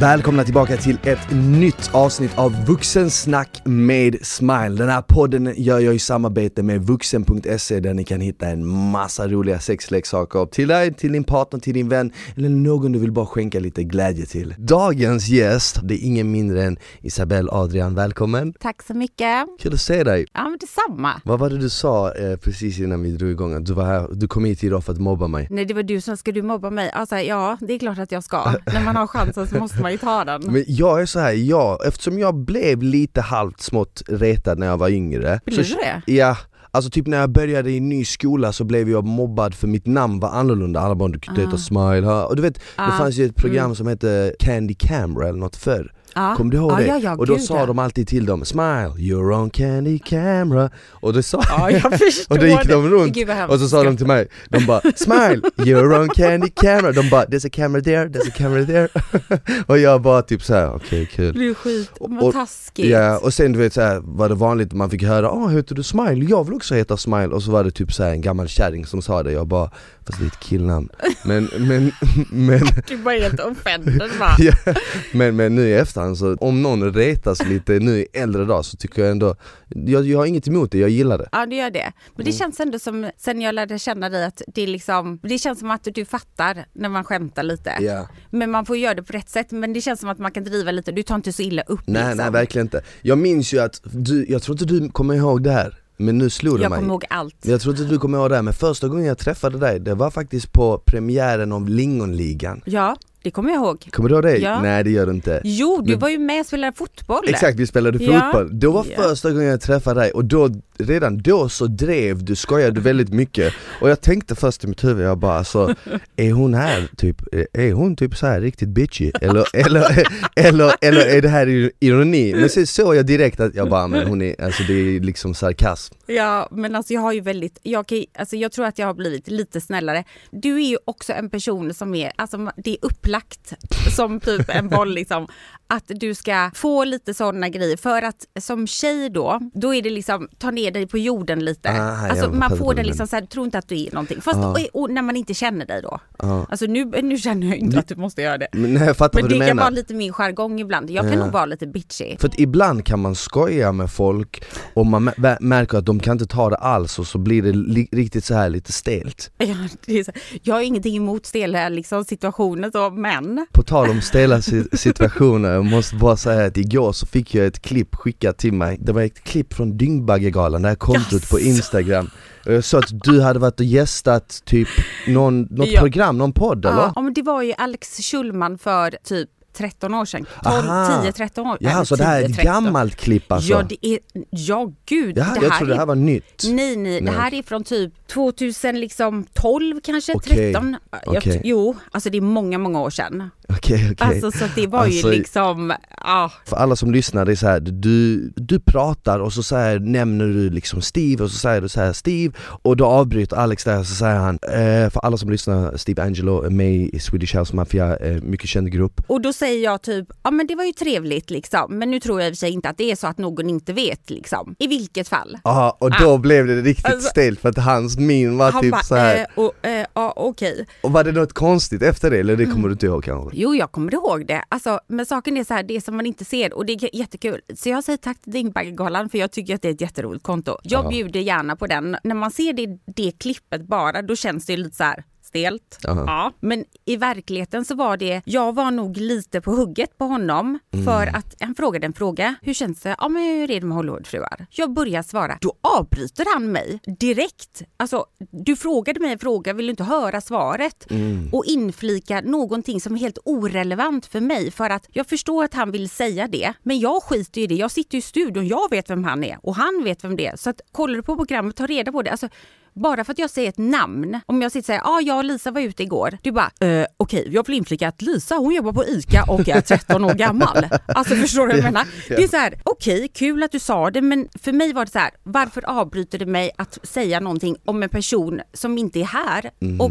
Välkomna tillbaka till ett nytt avsnitt av Vuxensnack med Smile. Den här podden gör jag i samarbete med vuxen.se där ni kan hitta en massa roliga sexleksaker till dig, till din partner, till din vän eller någon du vill bara skänka lite glädje till. Dagens gäst, det är ingen mindre än Isabelle Adrian, välkommen! Tack så mycket. Kul att se dig! Ja men detsamma. Vad var det du sa eh, precis innan vi drog igång? Att du var här, du kom hit idag för att mobba mig? Nej det var du som, ska du mobba mig? Alltså ja, det är klart att jag ska. När man har chansen så måste man ju ta den. Men jag är så här, ja, eftersom jag blev lite halvt smått retad när jag var yngre Blev du det? Ja, alltså typ när jag började i en ny skola så blev jag mobbad för mitt namn var annorlunda, alla bara du inte heta Ah. Smile, ha. och du vet det Ah, fanns ju ett program mm. som hette Candy Camera eller något förr Ja. Kommer du ihåg ja, det? Ja, ja, och då gud, sa de alltid till dem 'Smile, you're on candy camera' och då sa Ja jag Och då gick de det. runt Gud, vad hemskt. och så sa de till mig, de bara 'Smile, you're on candy camera' De bara 'There's a camera there, there's a camera there' Och jag bara typ såhär, okej kul Det blir skit, vad taskigt. Ja, och sen du vet såhär, var det vanligt man fick höra Åh heter du Smile? Jag vill också heta Smile Och så var det typ såhär en gammal kärring som sa det, jag bara Fast det är ett killnamn Men, men, men, Du var helt offended va? ja, men, men nu i efterhand så om någon retas lite nu i äldre dag så tycker jag ändå Jag, jag har inget emot det, jag gillar det Ja det gör det. Men det Mm. känns ändå som, sen jag lärde känna dig att det är liksom, det känns som att du fattar när man skämtar lite. Ja. Men man får göra det på rätt sätt. Men det känns som att man kan driva lite, du tar inte så illa upp Nej liksom. nej verkligen inte Jag minns ju att du, jag tror inte du kommer ihåg det här Men nu slog det Jag mig. kommer ihåg allt. Jag tror inte du kommer ihåg det här, men första gången jag träffade dig, det var faktiskt på premiären av Lingonligan. Ja, det kommer jag ihåg. Kommer du ihåg det? Ja. Nej det gör du inte Jo, du Men- var ju med och spelade fotboll. Exakt, vi spelade Ja. fotboll. Det var Ja. första gången jag träffade dig och då, redan då så drev du, skojade väldigt mycket Och jag tänkte först i mitt huvud, jag bara alltså, är hon här typ, är hon typ så här riktigt bitchy? Eller, eller, eller, eller är det här ironi? Men sen såg jag direkt att jag bara, men hon är, alltså det är liksom sarkasm Ja, men alltså jag har ju väldigt, jag, kan, alltså jag tror att jag har blivit lite snällare. Du är ju också en person som är, alltså det är upplagt som typ en boll liksom. Att du ska få lite sådana grejer för att som tjej då, då är det liksom ta ner dig på jorden lite. Ah, alltså man får du liksom såhär, tro inte att du är någonting. Fast Ah. och, och när man inte känner dig då. Ja. Alltså nu, nu känner jag inte att du måste göra det. Men nej, jag fattar Men det kan vara lite min jargong ibland. Jag kan Ja. nog vara lite bitchy. För att ibland kan man skoja med folk och man mä- märker att de kan inte ta det alls och så blir det riktigt så här lite stelt Ja, så, jag har ingenting emot stela liksom, situationer så, men På tal om stela si- situationer, jag måste bara säga att igår så fick jag ett klipp skickat till mig Det var ett klipp från Dyngbaggegalan, det här kontot på Jaså? Instagram Och Jag sa att du hade varit och gästat typ någon, något Ja. program, någon podd eller? Ja, men det var ju Alex Schulman för typ 13 år sedan. 12, Aha. 10-13 år. Ja, så det här är ett 10-13. gammalt klipp alltså? Ja, det är, ja gud. Ja, det jag här trodde det är, här var nytt Nej, nej, det här är från typ 2012 liksom, 12 kanske, Okej, 13. Jag, okej. Jo, alltså det är många, många år sedan. Okej okej Alltså så det var Alltså, ju liksom, ja. För alla som lyssnar, det är så här, du, du pratar och så, så här, nämner du liksom Steve och så säger du så här Steve och då avbryter Alex där och så säger han eh, För alla som lyssnar, Steve Angelo är med i Swedish House Mafia, eh, mycket känd grupp Och då säger jag typ, ja men det var ju trevligt liksom. Men nu tror jag i och för sig inte att det är så att någon inte vet liksom. I vilket fall. Ja och då blev det riktigt Alltså- stelt för att hans min var typ bara, så här. eh, och, eh, ja okej. och var det något konstigt efter det eller det kommer du inte ihåg kanske? Jo, jag kommer ihåg det. Alltså, men saken är så här, det som man inte ser och det är jättekul. Så jag säger tack till Dyngbaggegalan för jag tycker att det är ett jätteroligt konto. Jag Ja. bjuder gärna på den. När man ser det, det klippet bara, då känns det lite så här stelt. Ja. Ja. Men i verkligheten så var det, jag var nog lite på hugget på honom för att han frågade en fråga. Hur känns det? Ja men hur är det med Hollywoodfruar? Jag börjar svara. Då avbryter han mig direkt. Alltså du frågade mig en fråga, vill du inte höra svaret? Och inflika någonting som är helt orelevant för mig för att jag förstår att han vill säga det. Men jag skiter i det. Jag sitter i studion, jag vet vem han är och han vet vem det är. Så att kollar du på programmet, ta reda på det. Alltså, bara för att jag säger ett namn, om jag sitter och säger ja, jag och Lisa var ute igår. Du bara, eh, okej, jag vill inflika att Lisa hon jobbar på ICA och är 13 år gammal. Alltså förstår du vad jag menar? Det är så här, okej, kul att du sa det, men för mig var det så här, varför avbryter du mig att säga någonting om en person som inte är här? Och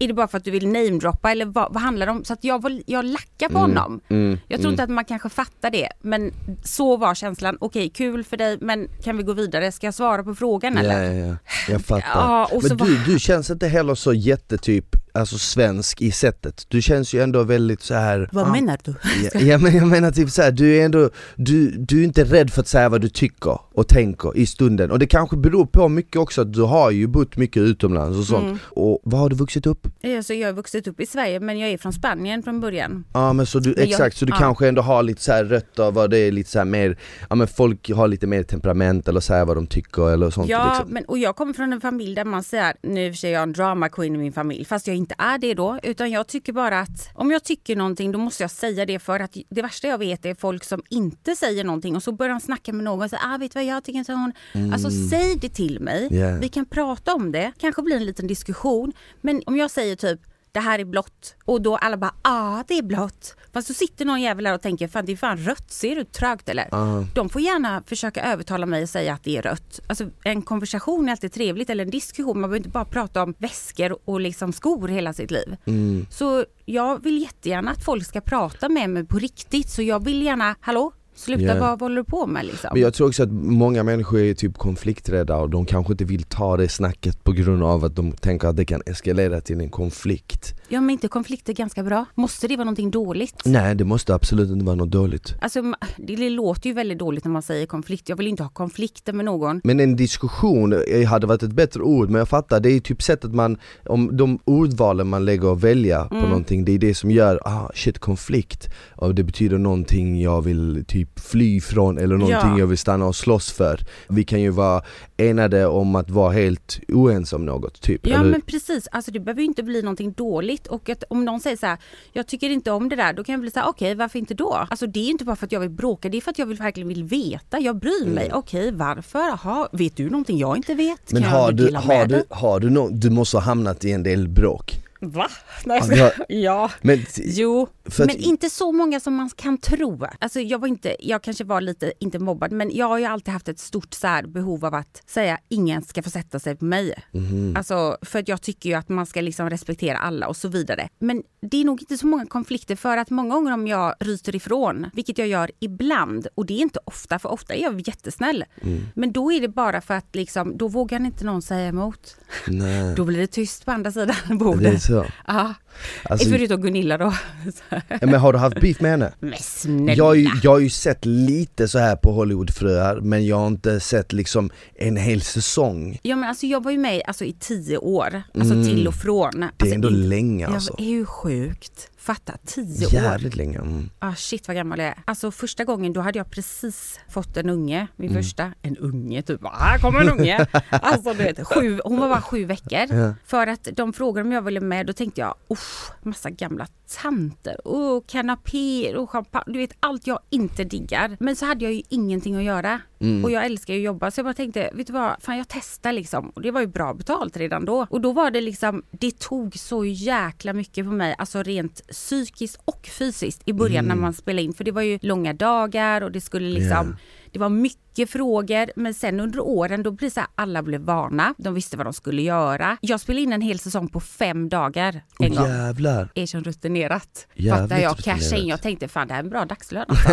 är det bara för att du vill namedroppa eller vad, vad handlar det om? Så att jag, var, jag lackar på honom. jag tror inte att man kanske fattar det, men så var känslan. Okej, kul för dig, men kan vi gå vidare? Ska jag svara på frågan eller? Ja, ja, ja. Jag fattar. Ja, och så Men var- du, du känns inte heller så jättetyp alltså svensk i sättet. Du känns ju ändå väldigt så här. Vad ah, menar du? Ja, ja, men jag menar typ så här, du är ändå, du, du är inte rädd för att säga vad du tycker och tänker i stunden. Och det kanske beror på mycket också att du har ju bott mycket utomlands och sånt. Mm. Och var har du vuxit upp? Alltså, jag har vuxit upp i Sverige men jag är från Spanien från början. Ja men så du, Men jag- exakt, så du ja. kanske ändå har lite så här rötter vad det är lite så här mer, ja men folk har lite mer temperament eller säger vad de tycker eller sånt Ja, liksom. men, och jag kommer från en familj där man säger, nu är jag en drama queen i min familj, fast jag inte är det då, utan jag tycker bara att om jag tycker någonting då måste jag säga det för att det värsta jag vet är folk som inte säger någonting och så börjar de snacka med någon och säger, ah vet du vad jag tycker inte hon, alltså säg det till mig, Yeah. vi kan prata om det, kanske blir en liten diskussion, men om jag säger typ det här är blått och då alla bara ah det är blått. Fast så sitter någon jävel där och tänker fan det är fan rött, ser du trögt eller? Ja. De får gärna försöka övertala mig och säga att det är rött. Alltså en konversation är alltid trevligt eller en diskussion, man behöver inte bara prata om väskor och liksom skor hela sitt liv. Mm. Så jag vill jättegärna att folk ska prata med mig på riktigt så jag vill gärna, hallå? Sluta, Ja. vad håller du på med liksom? Men jag tror också att många människor är typ konflikträdda och de kanske inte vill ta det snacket på grund av att de tänker att det kan eskalera till en konflikt. Ja men inte konflikter ganska bra? Måste det vara någonting dåligt? Nej det måste absolut inte vara något dåligt. Alltså det låter ju väldigt dåligt när man säger konflikt. Jag vill inte ha konflikter med någon. Men en diskussion eh, hade varit ett bättre ord, men jag fattar, det är typ sättet man, om de ordvalen man lägger att välja på någonting, det är det som gör, ah shit konflikt, och det betyder någonting jag vill typ fly från eller någonting Ja. jag vill stanna och slåss för. Vi kan ju vara enade om att vara helt oense om något, typ. Ja men precis, alltså det behöver ju inte bli någonting dåligt och att om någon säger så här, jag tycker inte om det där, då kan jag bli så här, okej varför inte då? Alltså det är inte bara för att jag vill bråka, det är för att jag vill, verkligen vill veta, jag bryr mig, Mm. okej varför? Jaha, vet du någonting jag inte vet? Men kan har jag du, har du, dig? har du no, du måste ha hamnat i en del bråk. Va? Nej, Ja, ska... ja. Men Jo, att- men inte så många som man kan tro. Alltså jag var inte, jag kanske var lite, inte mobbad, men jag har ju alltid haft ett stort så här, behov av att säga ingen ska få sätta sig på mig. Mhm. Alltså för att jag tycker ju att man ska liksom respektera alla och så vidare. Men det är nog inte så många konflikter för att många gånger om jag ryter ifrån, vilket jag gör ibland, och det är inte ofta, för ofta är jag jättesnäll. Mm. Men då är det bara för att liksom, då vågar inte någon säga emot. nej, Då blir det tyst på andra sidan bordet. Så. Ja, Alltså, förutom Gunilla då. men har du haft beef med henne? Men snälla. Jag, har ju- jag har ju sett lite så här på Hollywoodfruar men jag har inte sett liksom en hel säsong. Ja men alltså jag var ju med alltså, i tio år, alltså till och från. Mm. Det är alltså, ändå in- länge alltså. det är ju sjukt. Fatta, tio år. Jävligt länge. Mm. Ah, shit vad gammal jag är. Alltså första gången då hade jag precis fått en unge, min Mm. första. En unge typ, ah, här kommer en unge. alltså du vet, sju, hon var bara sju veckor. Ja. För att de frågade om jag ville med, då tänkte jag, usch, massa gamla tanter, oh, kanapéer och champagne, du vet allt jag inte diggar. Men så hade jag ju ingenting att göra. Mm. Och jag älskar ju att jobba så jag bara tänkte, vet du vad, fan jag testar liksom. Och det var ju bra betalt redan då. Och då var det liksom, det tog så jäkla mycket på mig, alltså rent psykiskt och fysiskt i början när man spelade in. För det var ju långa dagar och det skulle liksom Ja. Det var mycket frågor men sen under åren då blir det så här, alla blev vana, de visste vad de skulle göra. Jag spelade in en hel säsong på fem dagar en Åh gång. jävlar. Är som rutinerat. Jävligt Fattar jag cashade in, jag tänkte fan det här är en bra dagslön alltså.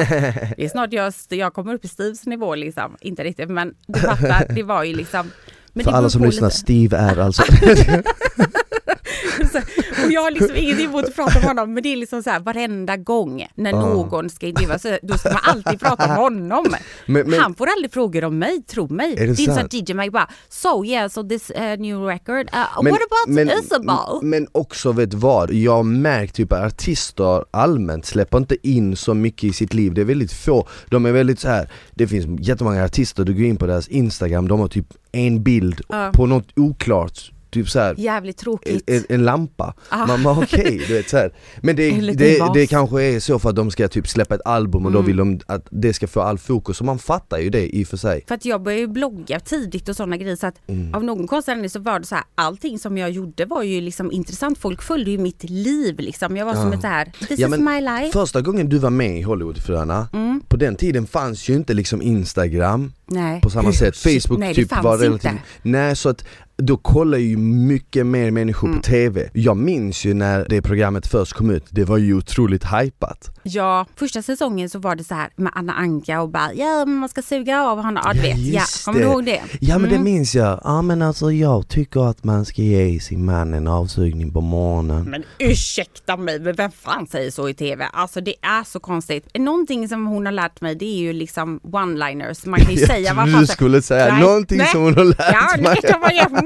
Det är snart jag, jag kommer upp i Steves nivå liksom. Inte riktigt men du fattar, det var ju liksom men För alla som lyssnar, lite. Steve är alltså... Så- och jag har liksom ingenting emot att prata om honom men det är liksom så här varenda gång när Ah. någon ska intervjuas så då ska man alltid prata om honom. Men, men, Han får aldrig frågor om mig, tro mig. det är inte så sant? att DJ Mike bara So yeah, so this uh, new record, uh, men, what about men, Isabel? men också vet vad, jag märkt typ att artister allmänt släpper inte in så mycket i sitt liv, det är väldigt få, de är väldigt så här. det finns jättemånga artister, du går in på deras instagram, de har typ en bild Ja. på något oklart, typ så här. Jävligt tråkigt. En, en lampa, Ah. man bara okej, du vet så här. Men En det, det, det kanske är så för att de ska typ släppa ett album och då Mm. vill de att det ska få all fokus, och man fattar ju det i och för sig För att jag började ju blogga tidigt och sådana grejer så att Mm. av någon konstig så var det så här allting som jag gjorde var ju liksom intressant. Folk följde ju mitt liv liksom. Jag var som Ja. ett så här, this Ja, is my life. Första gången du var med i Hollywoodfruarna, Mm. på den tiden fanns ju inte liksom instagram Nej. på samma sätt, Facebook nej, typ var relativt, inte. nej så att då kollar ju mycket mer människor Mm. på TV. Jag minns ju när det programmet först kom ut, det var ju otroligt hypat. Ja, första säsongen så var det så här med Anna Anka och bara ja men man ska suga av honom. Ja du vet, ja. Kommer du det. ihåg det? Ja men det Mm. minns jag. Ja men alltså jag tycker att man ska ge sin man en avsugning på morgonen. Men ursäkta mig, men vem fan säger så i TV? Alltså det är så konstigt. Någonting som hon har lärt mig det är ju liksom one-liners. Man kan ju Jag säga vad fan du skulle säga Nej, någonting nej. som hon har lärt Ja, mig.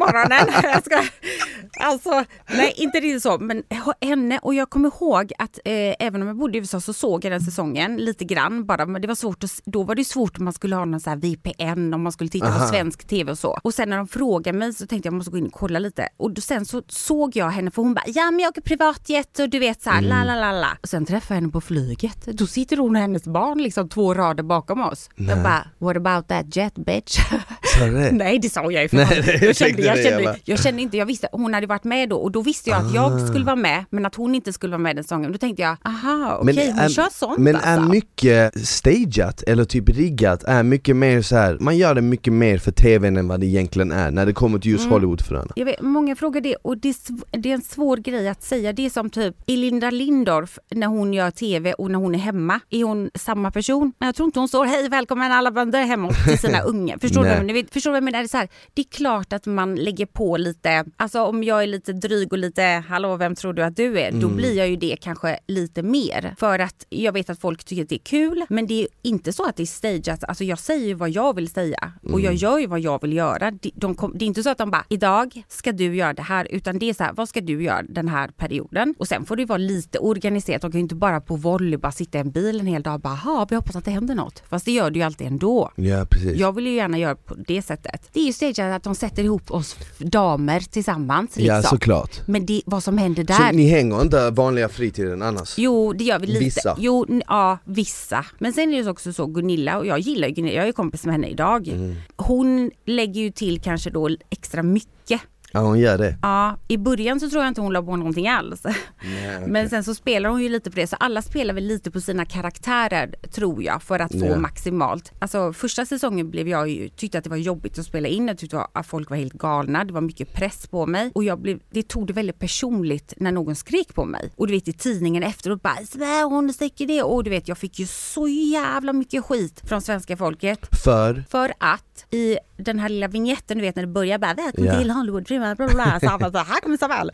Morgonen. Jag ska, alltså, nej inte riktigt så, men henne och jag kommer ihåg att eh, även om jag bodde i USA så såg jag den säsongen lite grann bara, men det var svårt att, då var det svårt om man skulle ha någon så VPN om man skulle titta Aha. på svensk TV och så. Och sen när de frågade mig så tänkte jag måste gå in och kolla lite och då, sen så såg jag henne för hon bara ja men jag åker privatjet och du vet så här la la la la. Och sen träffade jag henne på flyget. Då sitter hon och hennes barn liksom två rader bakom oss. Jag bara what about that jet bitch? Nej det sa jag ju för Nej, det- jag jag, jag, kände, jag kände inte, jag visste, hon hade varit med då och då visste jag att jag Ah. skulle vara med men att hon inte skulle vara med den säsongen. Då tänkte jag, aha okej hon är- kör sånt men alltså. är mycket stageat eller typ riggat, är mycket mer så här. man gör det mycket mer för TVn än vad det egentligen är när det kommer till just Mm. Hollywoodfröna. Jag vet, många frågar det och det är, det är en svår grej att säga. Det är som typ Elinda Lindorff när hon gör TV och när hon är hemma. Är hon samma person? Men jag tror inte hon står hej välkommen alla bönder hemma till sina unga. Förstår du? Jag? Förstår du vad jag menar? Det är, så här, det är klart att man lägger på lite, alltså om jag är lite dryg och lite hallå vem tror du att du är? Då blir jag ju det kanske lite mer. För att jag vet att folk tycker att det är kul men det är inte så att det är stageat. Alltså jag säger ju vad jag vill säga och jag gör ju vad jag vill göra. De, de kom, det är inte så att de bara idag ska du göra det här utan det är så här vad ska du göra den här perioden? Och sen får det vara lite organiserat. De kan ju inte bara på volley bara sitta i en bil en hel dag och bara ha vi hoppas att det händer något. Fast det gör det ju alltid ändå. Ja precis. Jag vill ju gärna göra på det sättet. Det är ju stageat att de sätter ihop oss damer tillsammans. Liksom. Ja såklart. Men det, vad som händer där. Så ni hänger inte vanliga fritiden annars? Jo, det gör vi lite. Vissa. Jo, ja, vissa. Men sen är det också så Gunilla och jag gillar ju Gunilla, jag är kompis med henne idag. Mm. Hon lägger ju till kanske då extra mycket. Ja hon gör det. Ja, i början så tror jag inte hon la på någonting alls. Nej, okej. Men sen så spelar hon ju lite på det, så alla spelar väl lite på sina karaktärer tror jag för att få Ja. maximalt. Alltså första säsongen blev jag ju, tyckte att det var jobbigt att spela in, jag tyckte att folk var helt galna, det var mycket press på mig och jag blev, det tog det väldigt personligt när någon skrek på mig. Och du vet i tidningen efteråt bara "Svär, hon sticker det och du vet jag fick ju så jävla mycket skit från svenska folket För? för att i den här lilla vignetten, du vet när det börjar bara välkommen Ja. till Hollywood, bla bla bla, så här, kommer Samuel.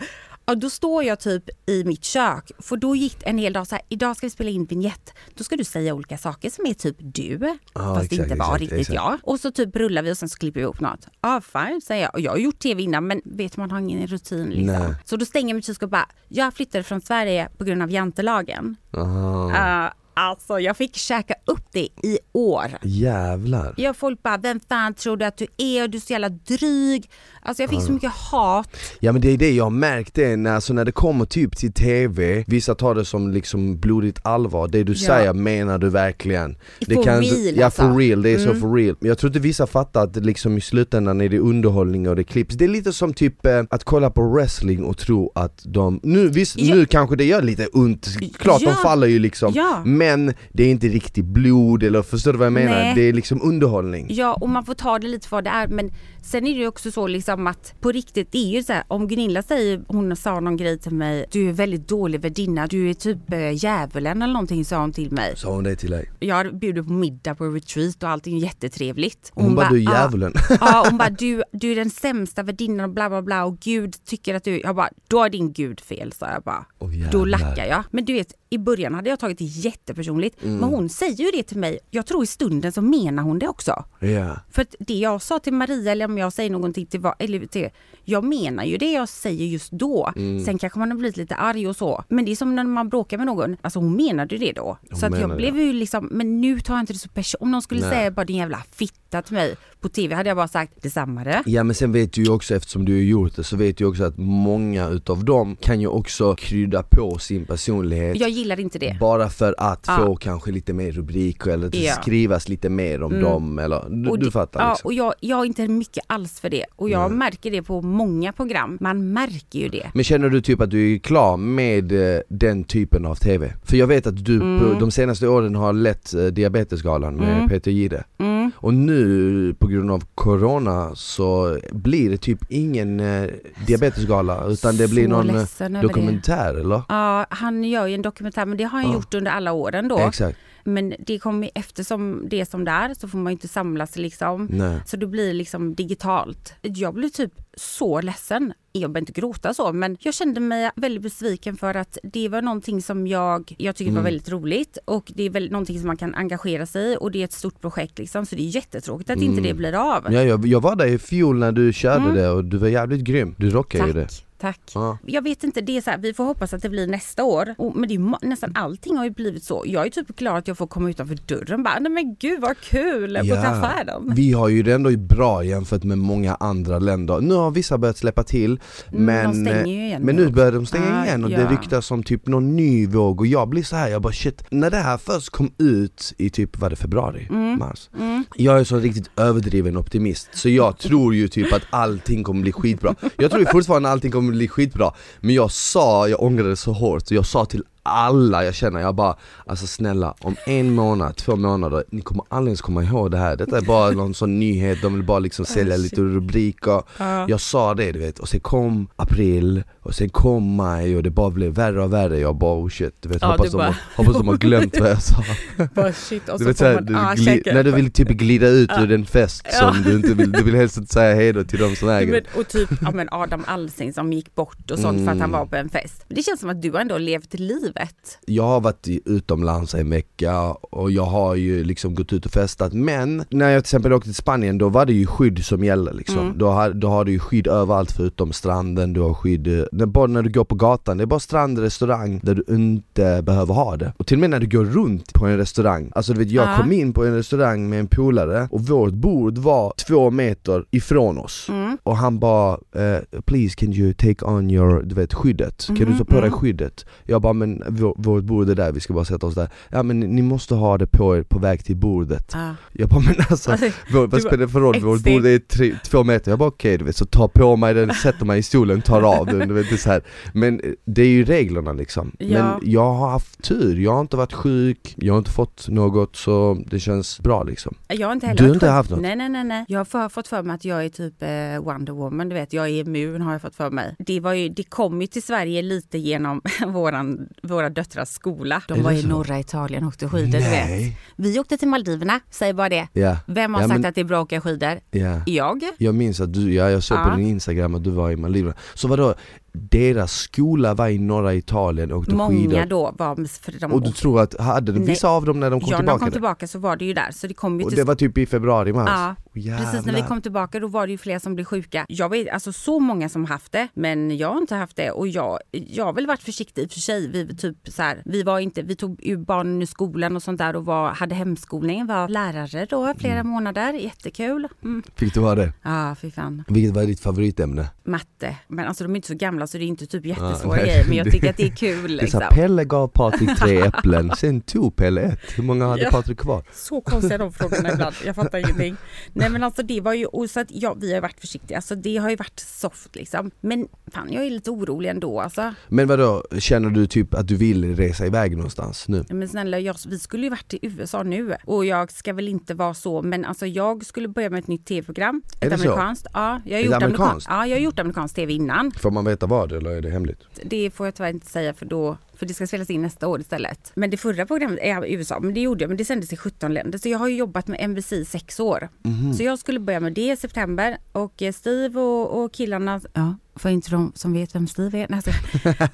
Ja, då står jag typ i mitt kök, för då gick en hel dag så här, idag ska vi spela in vignett. Då ska du säga olika saker som är typ du, fast exakt, det inte var exakt, riktigt exakt. jag. Och så typ rullar vi och sen så klipper vi ihop något. Ja, fine, säger jag. Och jag har gjort tv innan, men vet man har ingen rutin liksom. Nej. Så då stänger jag mitt kylskåp och bara, jag flyttade från Sverige på grund av jantelagen. Uh, alltså jag fick käka upp det i år. Jävlar. Ja, folk bara, vem fan tror du att du är? Du är så jävla dryg. Alltså jag fick så mycket hat. Ja men det är det jag har märkt det, när, alltså, när det kommer typ till TV, vissa tar det som liksom blodigt allvar, det du Ja. säger menar du verkligen? Det For kan, real, Ja alltså. for real, det är så Mm. for real. Men jag tror inte vissa fattar att liksom i slutändan är det underhållning och det klipps. Det är lite som typ eh, att kolla på wrestling och tro att de, nu, visst, Ja. nu kanske det gör lite ont, klart Ja. de faller ju liksom, Ja. Men det är inte riktigt blod eller förstår du vad jag menar? Nej. Det är liksom underhållning. Ja, och man får ta det lite för vad det är. Men sen är det ju också så liksom att på riktigt, det är ju så här, om Gunilla säger, hon sa någon grej till mig, du är väldigt dålig värdinna, du är typ äh, djävulen eller någonting sa hon till mig. Sa hon det till dig? Jag bjuder på middag på retreat och allting är jättetrevligt. Och Hon, bara du är "Ah." djävulen. Ja, hon bara du, du är den sämsta värdinnan och bla bla bla och gud tycker att du, jag bara då är din gud fel sa jag bara. Åh, Då lackar jag. Men du vet i början hade jag tagit det jättepersonligt. Mm. Men hon säger ju det till mig, jag tror i stunden så menar hon det också. Ja. För att det jag sa till Maria eller om jag säger någonting till, eller till jag menar ju det jag säger just då. Mm. Sen kanske man har blivit lite arg och så. Men det är som när man bråkar med någon. Alltså hon menade ju det då. Hon så att jag menade blev ju liksom, men nu tar jag inte det så personligt. Om någon skulle Nej. säga bara din jävla fitta till mig på tv hade jag bara sagt detsamma det. Ja men sen vet du ju också, eftersom du har gjort det, så vet du ju också att många utav dem kan ju också krydda på sin personlighet Jag gillar inte det. Bara för att Ja. få kanske lite mer rubriker eller att det Ja. skrivas lite mer om Mm. dem eller du, Och du fattar Ja, liksom. och jag, jag är inte mycket alls för det. Och jag Nej. märker det på många program. Man märker ju det. Men känner du typ att du är klar med eh, den typen av TV? För jag vet att du Mm. de senaste åren har lett eh, Diabetesgalan med Mm. Peter Jihde Mm. Och nu på grund av Corona så blir det typ ingen eh, diabetesgala utan det blir någon eh, över det. dokumentär eller? Ja, han gör ju en dokumentär men det har han Ja. gjort under alla åren då. Exakt, Men det kommer eftersom det är som det är så får man inte samlas liksom. nej. Så det blir liksom digitalt. Jag blev typ så ledsen. Jag behöver inte gråta så men jag kände mig väldigt besviken för att det var någonting som jag, jag tycker var Mm. väldigt roligt och det är väl någonting som man kan engagera sig i och det är ett stort projekt liksom så det är jättetråkigt att inte Mm. det blir av. Ja, jag, jag var där i fjol när du körde Mm. det och du var jävligt grym, du rockade ju det Tack, ja. Jag vet inte, det är så här, vi får hoppas att det blir nästa år. Och, men det är, nästan allting har ju blivit så. Jag är typ glad att jag får komma utanför dörren bara, nej men gud vad kul på Ja. affären. Vi har ju det ändå bra jämfört med många andra länder. Nu har vissa börjat släppa till men, Mm, de eh, men nu börjar de stänga Ah, igen och det ja. ryktas om typ någon ny våg och jag blir så här, jag bara shit. När det här först kom ut i typ, var det februari? Mm. Mars? Mm. Jag är så riktigt överdriven optimist så jag tror ju typ att allting kommer bli skitbra Jag tror ju fortfarande att allting kommer bli skitbra Men jag sa, jag ångrade så hårt, jag sa till alla jag känner, jag bara Alltså snälla, om en månad, två månader, ni kommer aldrig ens komma ihåg det här. Detta är bara någon sån nyhet, de vill bara liksom sälja lite rubriker. Ja. Jag sa det du vet, och sen kom april, och sen kom maj och det bara blev värre och värre Jag bara oh shit, du vet, Ja, hoppas, du de, bara- har, hoppas de har glömt vad jag sa Bara shit och du så vet får såhär, du ah, när du vill typ glida ut ur en fest Ja. som du inte vill, du vill helst inte säga hejdå till de som äger men, och typ ja, men Adam Alsing som gick bort och sånt för att han Mm. var på en fest. Det känns som att du har ändå levt livet. Jag har varit utomlands en vecka och jag har ju liksom gått ut och festat men när jag till exempel åkte till Spanien då var det ju skydd som gäller liksom. Mm. Då, har, då har du ju skydd överallt förutom stranden, du har skydd, eh, när, bara när du går på gatan, det är bara strand, restaurang där du inte behöver ha det. Och till och med när du går runt på en restaurang, alltså du vet jag Ja. kom in på en restaurang med en polare och vårt bord var två meter ifrån oss. Mm. Och han bara eh, 'Please can you take on your, du vet skyddet? Kan du Mhm, ta på dig mm. skyddet?' Jag bara 'Men vår, vårt bord är där, vi ska bara sätta oss där' Ja men ni måste ha det på er på väg till bordet Ah. Jag bara 'Men alltså, Alltså, vår, vad spelar det för roll? Vårt bord är tre, två meter' Jag bara okej du vet, så ta på mig den, sätter mig i stolen, tar av den, du vet det är så här. Men eh, det är ju reglerna liksom Ja. Men jag har haft tur, jag har inte varit sjuk, jag har inte fått något så det känns bra liksom Jag har inte heller Du har inte sjuk. haft något? Nej, nej, nej, nej. Jag har för, fått för mig att jag är typ eh, Wonder Woman, du vet, jag är immun har jag fått för mig. Det, var ju, det kom ju till Sverige lite genom våran, våra döttrars skola. De Är var i så? norra Italien och åkte skidor, du vet. Vi åkte till Maldiverna, säg bara det. Ja, Vem har Ja, sagt men- att det är bra att åka skidor? ja Jag? Jag minns att du, ja jag såg på Ja. din instagram att du var i Maldiverna Så vadå, deras skola var i norra Italien och åkte Många skidor då var, för de Och du åkte- tror att, hade de vissa av dem när de kom Ja, när de tillbaka? kom tillbaka så var det ju där, så det kom ju och till det var typ i februari, mars? Ja, Jävlar. Precis när vi kom tillbaka då var det ju fler som blev sjuka. Jag vet alltså så många som haft det men jag har inte haft det och jag, jag har väl varit försiktig i och för sig. Vi, typ så här, vi, var inte, vi tog ju barnen ur skolan och sånt där och var, hade hemskolning, var lärare då flera månader. Jättekul. Mm. Fick du vara det? Ja, fy fan. Vilket var ditt favoritämne? Matte. Men alltså de är inte så gamla så det är inte typ jättesvåra nej, grejer men jag tycker att det är kul. Det är så Liksom. Pelle gav Patrik tre äpplen, sen tog Pelle ett. Hur många hade Ja. Patrik kvar? Så konstiga de frågorna ibland. Jag fattar ingenting. Nej men alltså det var ju, och så att ja, vi har varit försiktiga. Alltså det har ju varit soft liksom. Men fan jag är lite orolig ändå alltså. Men vadå, känner du typ att du vill resa iväg någonstans nu? Men snälla, jag, vi skulle ju varit i USA nu och jag ska väl inte vara så, men alltså jag skulle börja med ett nytt tv-program. Ett det så? amerikanskt. Ja, jag har gjort amerikanskt? amerikanskt? Ja, jag har gjort amerikansk tv innan. Får man veta vad eller är det hemligt? Det får jag tyvärr inte säga för då för det ska spelas in nästa år istället. Men det förra programmet är i USA, men det gjorde jag, men det sändes i 17 länder. Så jag har ju jobbat med NBC i sex år. Mhm. Så jag skulle börja med det i september och eh, Steve och, och killarna, ja, för inte de som vet vem Steve är, nej.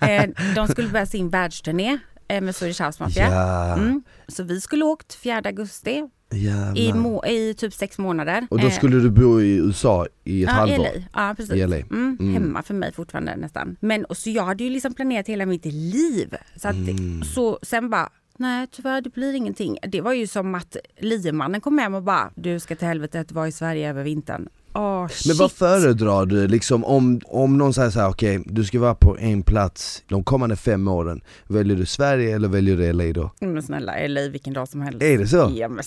Eh, de skulle börja sin världsturné eh, med Swedish House Mafia. Ja, Mm. Så vi skulle åkt 4 augusti jävlar. i, må- i typ sex månader. Och då Eh, skulle du bo i USA i ett ja, halvår? LA. Ja, precis. LA. Mm, Mm. Hemma för mig fortfarande nästan. Men och så jag hade ju liksom planerat hela mitt liv. Så, att, Mm. så sen bara, nej tyvärr det blir ingenting. Det var ju som att liemannen kom hem och bara, du ska till helvetet vara i Sverige över vintern. Åh, Men vad föredrar du liksom om, om någon säger såhär okej, du ska vara på en plats de kommande fem åren Väljer du Sverige eller väljer du LA då? Men snälla, LA vilken dag som helst. Är det så? Ja men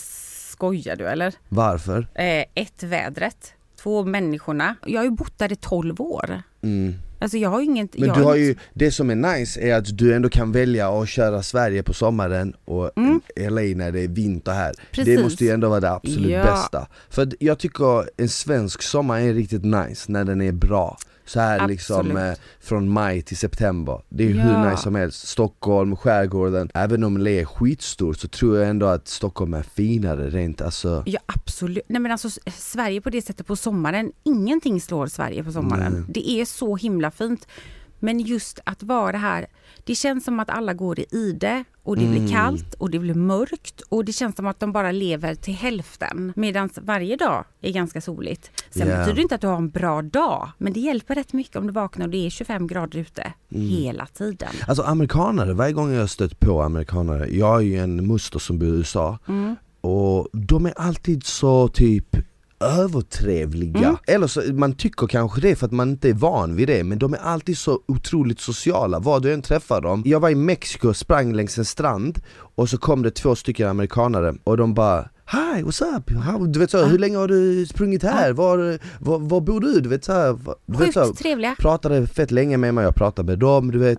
skojar du eller? Varför? Eh, ett, vädret. Två, människorna. Jag har ju bott där i 12 år. Mm. Alltså jag har inget... Men du har ju, det som är nice är att du ändå kan välja att köra Sverige på sommaren och LA när det är vinter här Det Mm. Precis. måste ju ändå vara det absolut Ja. bästa För jag tycker en svensk sommar är riktigt nice när den är bra så här liksom Absolut. eh, från maj till september Det är Ja. hur nice som helst, Stockholm, skärgården Även om LA är skitstort så tror jag ändå att Stockholm är finare rent alltså Ja absolut. Nej men alltså Sverige på det sättet på sommaren, ingenting slår Sverige på sommaren. Nej. Det är så himla fint. Men just att vara här, det känns som att alla går i ide och det Mm. blir kallt och det blir mörkt och det känns som att de bara lever till hälften. Medan varje dag är ganska soligt. Sen Ja. betyder det inte att du har en bra dag, men det hjälper rätt mycket om du vaknar och det är 25 grader ute Mm. hela tiden. Alltså amerikanare, varje gång jag stött på amerikanare, jag har ju en moster som bor i USA och de är alltid så typ övertrevliga. Eller så, man tycker kanske det för att man inte är van vid det men de är alltid så otroligt sociala, var du än träffar dem. Jag var i Mexiko och sprang längs en strand och så kom det två stycken amerikanare och de bara Hi, what's up? How, du vet så, hur länge har du sprungit här? Var, var, var bor du? Du vet så här, du vet, så Sjukt trevliga. pratade fett länge med mig, jag pratade med dem, du vet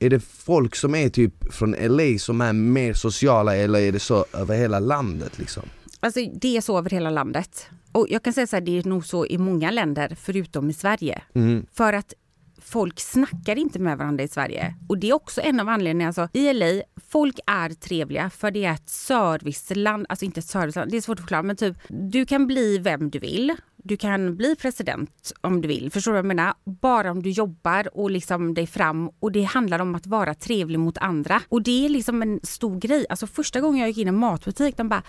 Är det folk som är typ från LA som är mer sociala eller är det så över hela landet liksom? Alltså det är så över hela landet. Och jag kan säga så här, det är nog så i många länder förutom i Sverige. Mm. För att folk snackar inte med varandra i Sverige. Och det är också en av anledningarna. Alltså, I LA, folk är trevliga för det är ett serviceland. Alltså inte ett serviceland, det är svårt att förklara. Men typ, du kan bli vem du vill. Du kan bli president om du vill. Förstår du vad jag menar? Bara om du jobbar och liksom dig fram. Och det handlar om att vara trevlig mot andra. Och det är liksom en stor grej. Alltså första gången jag gick in i en matbutik, de bara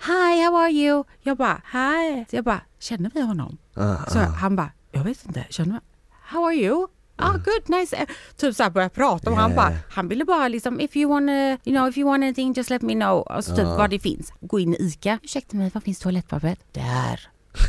Hi, how are you? Jag bara, hi. Så jag bara, känner vi honom? Ah, Så han bara, jag vet inte, känner vi? How are you? Ah good, nice. Typ så här började prata och han Yeah. bara, han ville bara liksom if you wanna, you know, if you want anything just let me know. Alltså typ vad det finns. Gå in i ICA. Ursäkta mig, var finns toalettpappret? Där.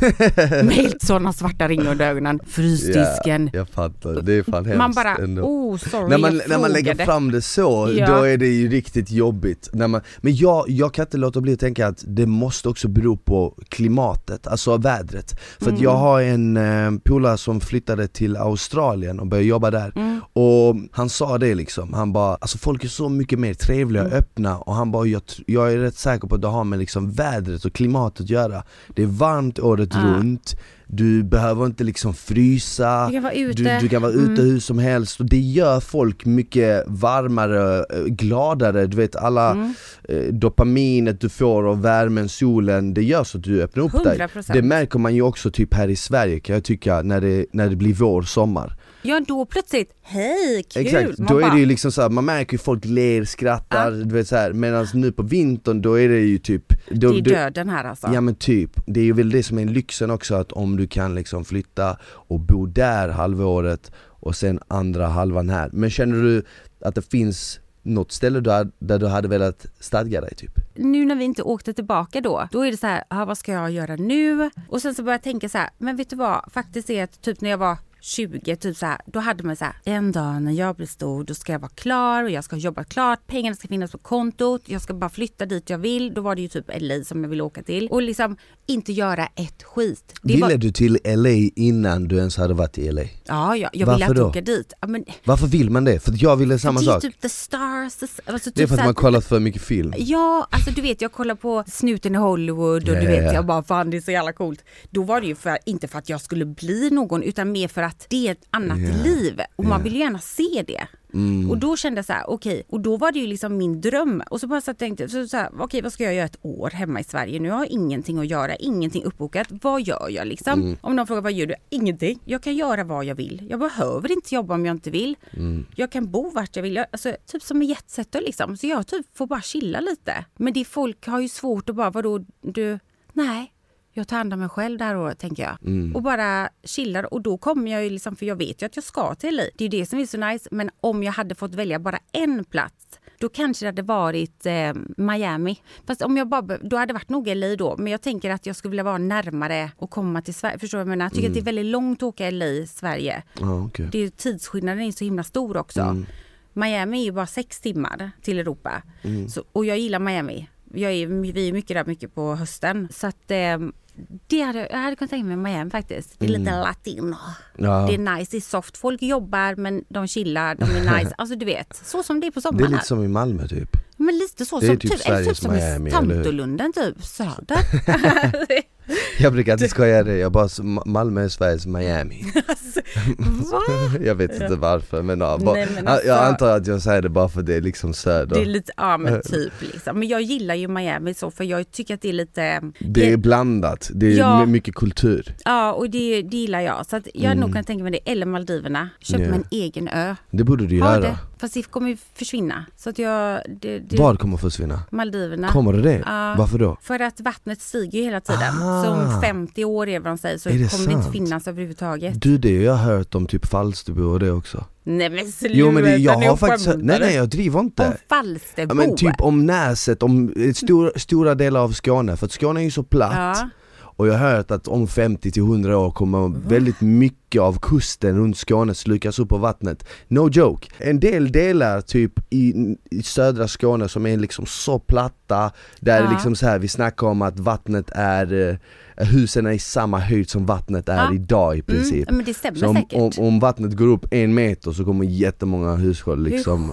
Med helt sådana svarta ringar under ögonen. Frysdisken. Ja, jag fattar, det är fan hemskt Man bara, ändå. oh sorry när man, jag när man lägger frågade." fram det så, Ja. då är det ju riktigt jobbigt när man, Men jag, jag kan inte låta bli att tänka att det måste också bero på klimatet, alltså vädret För Mm. att jag har en eh, polare som flyttade till Australien och började jobba där Mm. Och han sa det liksom, han bara alltså folk är så mycket mer trevliga Mm. och öppna och han bara jag, jag är rätt säker på att det har med liksom vädret och klimatet att göra Det är varmt året Ah. runt, du behöver inte liksom frysa Du kan vara ute. du, du kan vara Mm. ute hur som helst och det gör folk mycket varmare, eh, gladare, du vet alla Mm. eh, dopaminet du får av värmen, solen, det gör så att du öppnar upp dig 100%. Det märker man ju också typ här i Sverige kan jag tycka när det, när det blir vår, sommar Ja då plötsligt, hej kul! Exakt, Man då är bara, det ju liksom så här, man märker ju folk ler, skrattar, du vet så här. medan nu på vintern då är det ju typ då, det är döden här alltså. Ja men typ, det är ju väl det som är lyxen också att om du kan liksom flytta och bo där halvåret och sen andra halvan här. Men känner du att det finns något ställe där, där du hade velat stadga dig typ? nu när vi inte åkte tillbaka då, då är det så här, ah, vad ska jag göra nu? Och sen så börjar jag tänka så här, men vet du vad, faktiskt är att typ när jag var 20, typ så här, då hade man så här, en dag när jag blir stor, då ska jag vara klar och jag ska ha jobbat klart, pengarna ska finnas på kontot, jag ska bara flytta dit jag vill. Då var det ju typ LA som jag ville åka till och liksom inte göra ett skit. Det Ville var, du till LA innan du ens hade varit i LA? ja, ja, jag Varför ville då? åka dit. Ja, men, Varför vill man det? För jag ville samma det är sak. typ the stars, the, alltså typ Det är för så att man kollat för mycket film. Ja, alltså du vet jag kollar på snuten i Hollywood och Ja, du vet ja. jag bara fan det är så jävla coolt. Då var det ju för, inte för att jag skulle bli någon utan mer för att det är ett annat Ja, liv och man ja. vill gärna se det. Mm. Och då kände jag så här, okej, och då var det ju liksom min dröm. Och så bara så att jag tänkte, så, så okej vad ska jag göra ett år hemma i Sverige? Nu har jag ingenting att göra, ingenting uppbokat. Vad gör jag liksom? Mm. Om någon frågar vad gör du? Ingenting. Jag kan göra vad jag vill. Jag behöver inte jobba om jag inte vill. Mm. Jag kan bo vart jag vill. Jag, alltså, typ som en jetsetter liksom. Så jag typ får bara chilla lite. Men det folk har ju svårt att bara, vadå du, nej. Jag tar hand om mig själv det här året tänker jag. Mm. Och bara chillar och då kommer jag ju liksom, för jag vet ju att jag ska till LA. Det är ju det som är så nice. Men om jag hade fått välja bara en plats då kanske det hade varit eh, Miami. Fast om jag bara, då hade det varit nog LA då. Men jag tänker att jag skulle vilja vara närmare och komma till Sverige. Förstår du vad jag menar? Jag tycker att det är väldigt långt att åka LA, Sverige. Ja, okej. Det är, tidsskillnaden är så himla stor också. Miami är ju bara sex timmar till Europa. Så, och jag gillar Miami. Jag är, vi är mycket där mycket på hösten. Så att eh, det hade, jag hade kunnat tänka mig Miami faktiskt. Det är lite latino. Ja. Det är nice, det är soft. Folk jobbar men de chillar, de är nice. Alltså du vet, så som det är på Det är sommaren. lite som i Malmö typ. Men lite så det är som typ typ, eller typ Sveriges som Miami, i? Tantolunden typ, söder. Jag brukar inte skoja det, jag bara, Ma- Malmö är Sveriges Miami. Va? jag vet inte varför men, ja, bara, Nej, men jag- jag alltså- antar att jag säger det bara för det är liksom söder. Det är lite, ja men typ liksom. Men jag gillar ju Miami så för jag tycker att det är lite Det är blandat, det är Ja. my- mycket kultur. Ja och det, det gillar jag. Så att jag hade nog kunnat tänka mig det. Eller Maldiverna. Mm. Ja. mig en egen ö. Det borde du Ha göra. det. Fast det kommer ju försvinna. Så att jag... Det, det, Vad kommer försvinna? Maldiverna. Kommer det det? Ja. Varför då? För att vattnet stiger ju hela tiden. Ah. Så om 50 år är vad de säger så Är kommer det det inte sant? finnas överhuvudtaget. Du det har jag hört om typ Falsterbo och det också. Nej men sluta, Jo men det, jag har faktiskt nej nej jag driver inte. Om Falsterbo? Ja, men typ om Näset, om eh, stor, stora delar av Skåne, för att Skåne är ju så platt. Ja. Och jag har hört att om 50 till 100 år kommer väldigt mycket av kusten runt Skåne slukas upp av vattnet. No joke! En del delar typ i, i södra Skåne som är liksom så platta, där Ja. liksom så här, vi snackar om att vattnet är, eh, husen är i samma höjd som vattnet är Ja. idag i princip. Mm, men det stämmer Så om, säkert. om, om vattnet går upp en meter så kommer jättemånga hushåll liksom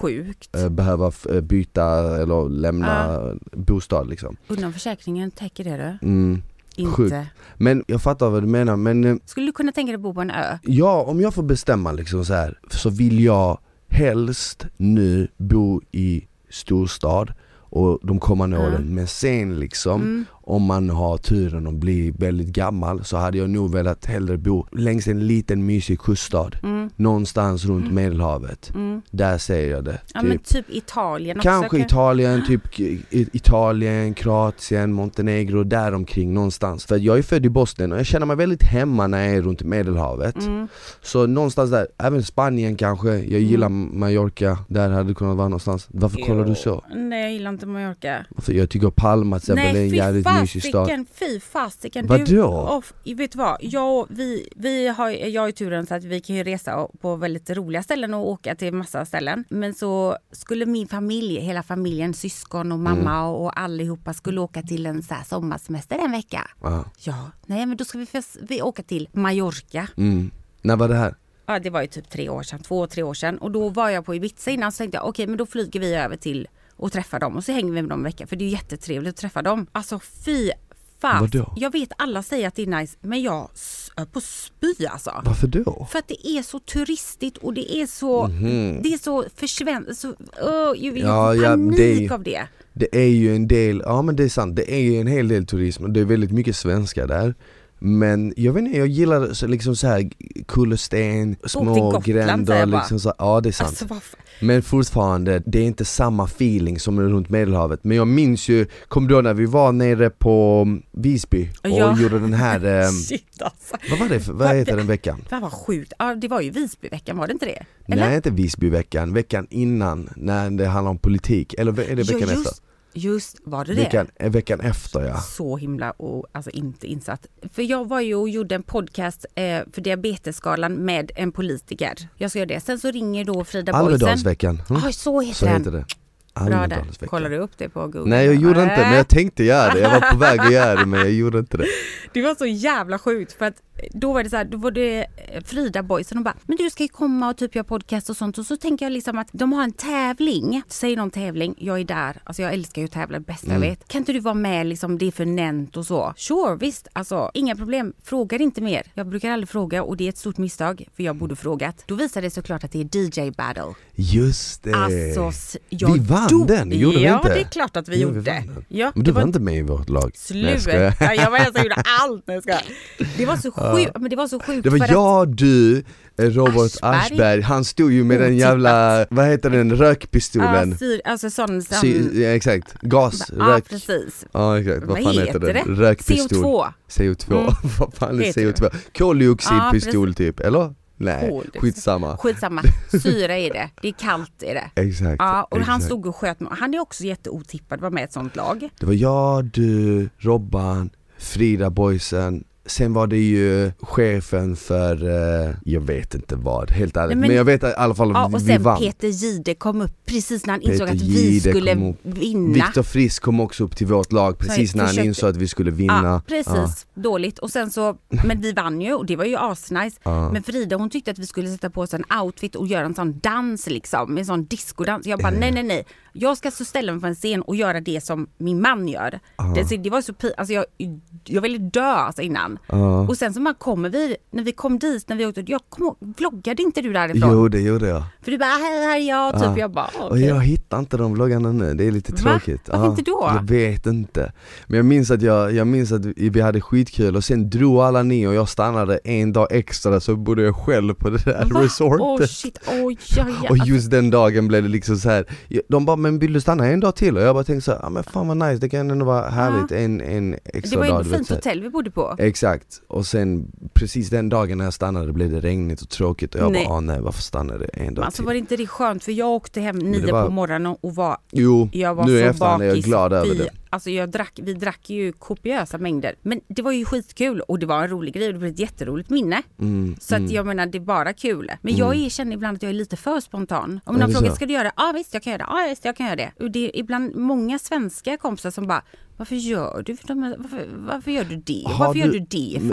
eh, behöva eh, byta eller lämna bostad liksom. Undrar om försäkringen täcker det du? Mm. Inte. Sjukt. Men jag fattar vad du menar men eh, Skulle du kunna tänka dig att bo på en ö? ja, om jag får bestämma liksom så här så vill jag helst nu bo i storstad och de kommande Ja. åren men sen liksom Mm. om man har turen att bli väldigt gammal så hade jag nog velat hellre bo längs en liten mysig kuststad Mm. någonstans runt medelhavet. Mm. Där säger jag det. Ja Typ. men typ Italien också. Kanske Italien, typ Italien, Kroatien, Montenegro, däromkring någonstans. För jag är född i Bosnien och jag känner mig väldigt hemma när jag är runt Medelhavet. Mm. Så någonstans där, även Spanien kanske, jag gillar Mallorca, där hade det kunnat vara någonstans. Varför kollar du så? Nej jag gillar inte Mallorca. För jag tycker Palma till exempel är en jävligt mysig stad. fasiken, fy fasiken. Vadå? Du, vet du vad? Jag, vi, vi har, jag har ju turen så att vi kan ju resa på väldigt roliga ställen och åka till massa ställen. Men så skulle min familj, hela familjen, syskon och mamma Mm. och, allihopa skulle åka till en så här sommarsemester en vecka. Ja. Ja, nej men då ska vi, fest, vi åka till Mallorca. Mm. När var det här? Ja, det var ju typ tre år sedan, två, tre år sedan. Och då var jag på Ibiza innan så tänkte jag okej men då flyger vi över till och träffar dem och så hänger vi med dem en vecka för det är jättetrevligt att träffa dem. Alltså fy fan. Vadå? Jag vet alla säger att det är nice men jag är på spy alltså. Varför då? För att det är så turistigt och det är så, det är så försvänt, så, oh, jag, Mhm. Ja, ja, panik det är- av det. Det är ju en del, ja men det är sant, det är ju en hel del turism och det är väldigt mycket svenskar där men jag vet inte, jag gillar liksom så här kullersten, små Gotland, gränder liksom så, ja det är sant Alltså, vad Men fortfarande, det är inte samma feeling som runt medelhavet Men jag minns ju, kommer du ihåg när vi var nere på mm, Visby och Ja. gjorde den här, ehm, Shit alltså. vad var det för, vad Vad- heter den veckan? Det var sjukt. Ja, det var ju Visbyveckan, var det inte det? Eller? Nej inte Visbyveckan, veckan innan när det handlar om politik, eller är det Jo, veckan just, efter? Just, var det det? Veckan, eh, veckan efter ja så himla och, alltså inte insatt. För jag var ju och gjorde en podcast eh, för diabetesskalan med en politiker. Jag ska göra det. Sen så ringer då Frida Boisen. Almedalsveckan, mm. Oj, så heter så den. heter det Bra där. Kollar du upp det på Google? Nej jag gjorde inte, men jag tänkte göra det, jag var på väg att göra det men jag gjorde inte det Det var så jävla sjukt för att då var det så här, då var det eh, Frida Boysen och bara, men du ska ju komma och typ göra podcast och sånt och så tänker jag liksom att de har en tävling. Säg någon tävling, jag är där, alltså jag älskar ju att tävla, det bästa Mm. jag vet. Kan inte du vara med liksom, det är för nämnt och så? Sure, visst, alltså inga problem. Frågar inte mer. Jag brukar aldrig fråga och det är ett stort misstag för jag borde frågat. Då visar det såklart att det är DJ battle. Just det! Alltså, jag vi vann dog- den, gjorde vi ja, inte? det är klart att vi Jo, gjorde. den. Ja, Men du var inte med i vårt lag? Jag. Sluta, jag var den som gjorde allt. Nej, jag skojar. Det var så sjukt, men det var så sjukt Det var jag, du, eh, Robert Aschberg. Aschberg, han stod ju med den Otippat. jävla, vad heter den, rökpistolen? Ja, syr, alltså sån, sån Sy, ja, exakt, gas, ja rök, precis. ja exakt, vad, Vad fan heter heter det? den? Rökpistol CO2. CO2, Mm. vad fan är Heter CO2? Koldioxidpistol Ja, typ, eller? Nej, Koldioxid. skitsamma. Skitsamma, syra är det. Det är kallt är det. Exakt. Ja, och han exakt. stod och sköt Han är också jätteotippad, var med i ett sånt lag. Det var jag, du, Robban, Frida boysen Sen var det ju chefen för, eh, jag vet inte vad, helt ärligt. Nej, men, men- jag vet i alla fall Ja, och vi sen vann. Peter Gide kom upp precis när han Peter insåg att vi Gide skulle vinna. Viktor Frisk kom också upp till vårt lag precis när han försökte- insåg att vi skulle vinna. Ja, precis. Dåligt. Och sen så, men vi vann ju och det var ju asnice. Ja. Men Frida hon tyckte att vi skulle sätta på oss en outfit och göra en sån dans liksom, en sån discodans. Jag bara nej nej nej. Jag ska så ställa mig på en scen och göra det som min man gör. Det, så det var så alltså jag, jag ville dö alltså innan. Ja. Och sen så bara kommer vi, när vi kom dit, när vi åkte, jag kom vloggade inte du därifrån? Jo det gjorde jag. För du bara här, här är jag, typ. Ja. Jag bara Och okej. jag hittar inte de vloggarna nu, det är lite Va? tråkigt. Varför inte då? Jag vet inte. Men jag minns att, jag, jag minns att vi hade skitkul och sen drog alla ni och jag stannade en dag extra så bodde jag själv på det där Va? resortet. Åh shit, oj, ja, ja. Och just den dagen blev det liksom så här. de bara 'men vill du stanna en dag till?' och jag bara tänkte så här, ja men fan vad nice, det kan ändå vara härligt en, en det extra var ju dag. ett du vet, fint hotell vi bodde på. Exakt, och sen precis den dagen när jag stannade blev det regnigt och tråkigt och jag Nej. bara ah, nej varför stannade jag en dag Alltså till? var det inte det skönt för jag åkte hem det nio var- på morgonen och var, Jo, jag var nu så efterhand är jag bakis. glad över det. Alltså jag drack, vi drack ju kopiösa mängder. Men det var ju skitkul och det var en rolig grej och det blev ett jätteroligt minne. Mm, Så att mm. jag menar det är bara kul. Men jag är, känner ibland att jag är lite för spontan. Om någon frågar ska du göra det? Ja visst jag kan göra det. Ja visst jag kan göra det. Och det är ibland många svenska kompisar som bara varför gör du, de här- varför, varför gör du det? Har varför gör du- du det för?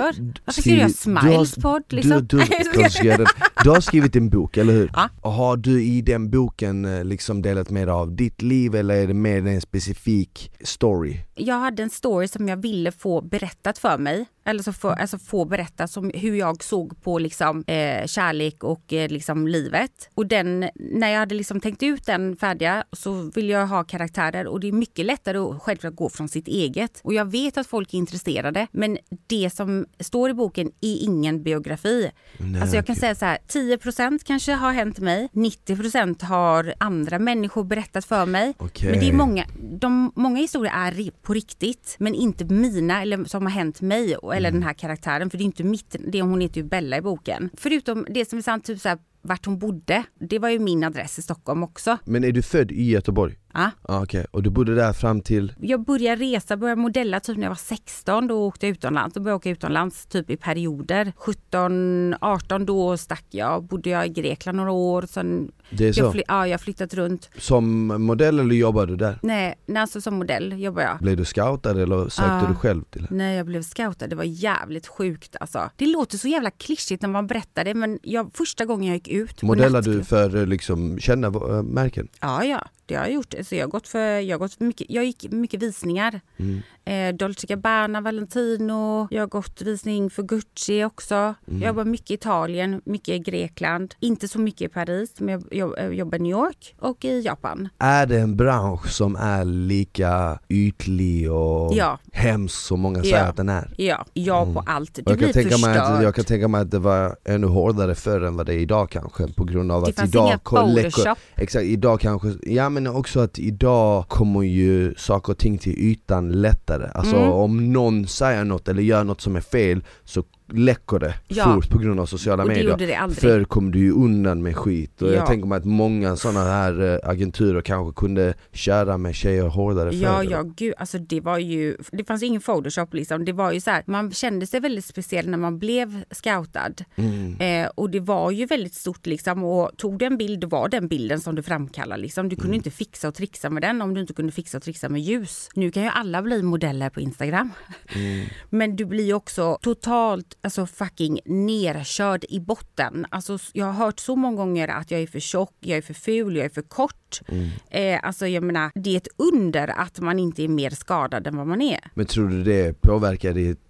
Varför ska du göra skriv- du har- Smiles podd liksom? Du, du, göra du har skrivit en bok, eller hur? Ja. Och har du i den boken eh, liksom delat med dig av ditt liv eller är det mer en specifik story? jag hade en story som jag ville få berättat för mig. Eller så få, alltså få berätta som hur jag såg på liksom, eh, kärlek och eh, liksom livet. Och den, när jag hade liksom tänkt ut den färdiga så ville jag ha karaktärer och det är mycket lättare att självklart gå från sitt eget. Och jag vet att folk är intresserade men det som står i boken är ingen biografi. Nej, alltså jag kan okej. säga så här, 10% kanske har hänt mig, 90% har andra människor berättat för mig. Okej. Men det är många, de, många historier är på riktigt men inte mina eller som har hänt mig eller den här karaktären för det är inte mitt, det, hon heter ju Bella i boken. Förutom det som är sant, typ så här, vart hon bodde, det var ju min adress i Stockholm också. Men är du född i Göteborg? Ja. Ah, Okej, och du bodde där fram till? Jag började resa, började modella typ när jag var 16, då åkte jag utomlands. Då började jag åka utomlands typ i perioder. 17, 18 då stack jag, bodde jag i Grekland några år. Sen Det är så? jag, fly- ja, jag har flyttat runt. Som modell eller jobbade du där? Nej, nej alltså som modell jobbar jag. Blev du scoutad eller sökte Ja. du själv till det? När jag blev scoutad, det var jävligt sjukt alltså. Det låter så jävla klyschigt när man berättar det men jag, första gången jag gick ut nattklubb- du för liksom kända eh, märken? Ja, ja, det har jag gjort. Så jag har gått för, jag har gått mycket, jag gick mycket visningar. Mm. Eh, Dolce Gabbana, Valentino, jag har gått visning för Gucci också. Mm. Jag jobbar mycket i Italien, mycket i Grekland. Inte så mycket i Paris, men jag, jag, jag jobbar i New York och i Japan. Är det en bransch som är lika ytlig och Ja. hemsk som många säger Ja. att den är? Ja, ja på allt. Det Och jag, blir kan förstört. att, jag kan tänka mig att det var ännu hårdare förr än vad det är idag kanske på grund av det att fanns idag inga Photoshop. Exakt, idag kanske, ja men också att idag kommer ju saker och ting till ytan lättare. Alltså Mm. om någon säger något eller gör något som är fel så läcker det Ja. fort på grund av sociala det medier. det. Förr kom du ju undan med skit och Ja. jag tänker mig att många sådana här eh, agenturer kanske kunde köra med tjejer hårdare förr. Ja, gud, alltså det var ju, det fanns ingen photoshop liksom. Det var ju så här, man kände sig väldigt speciell när man blev scoutad. Mm. Eh, och det var ju väldigt stort liksom och tog du en bild, då var den bilden som du framkallar liksom. Du kunde Mm. inte fixa och trixa med den om du inte kunde fixa och trixa med ljus. Nu kan ju alla bli modeller på Instagram. Mm. Men du blir också totalt alltså fucking nerkörd i botten. Alltså jag har hört så många gånger att jag är för tjock, jag är för ful, jag är för kort. Mm. Eh, alltså jag menar, det är ett under att man inte är mer skadad än vad man är. Men tror du det påverkar ditt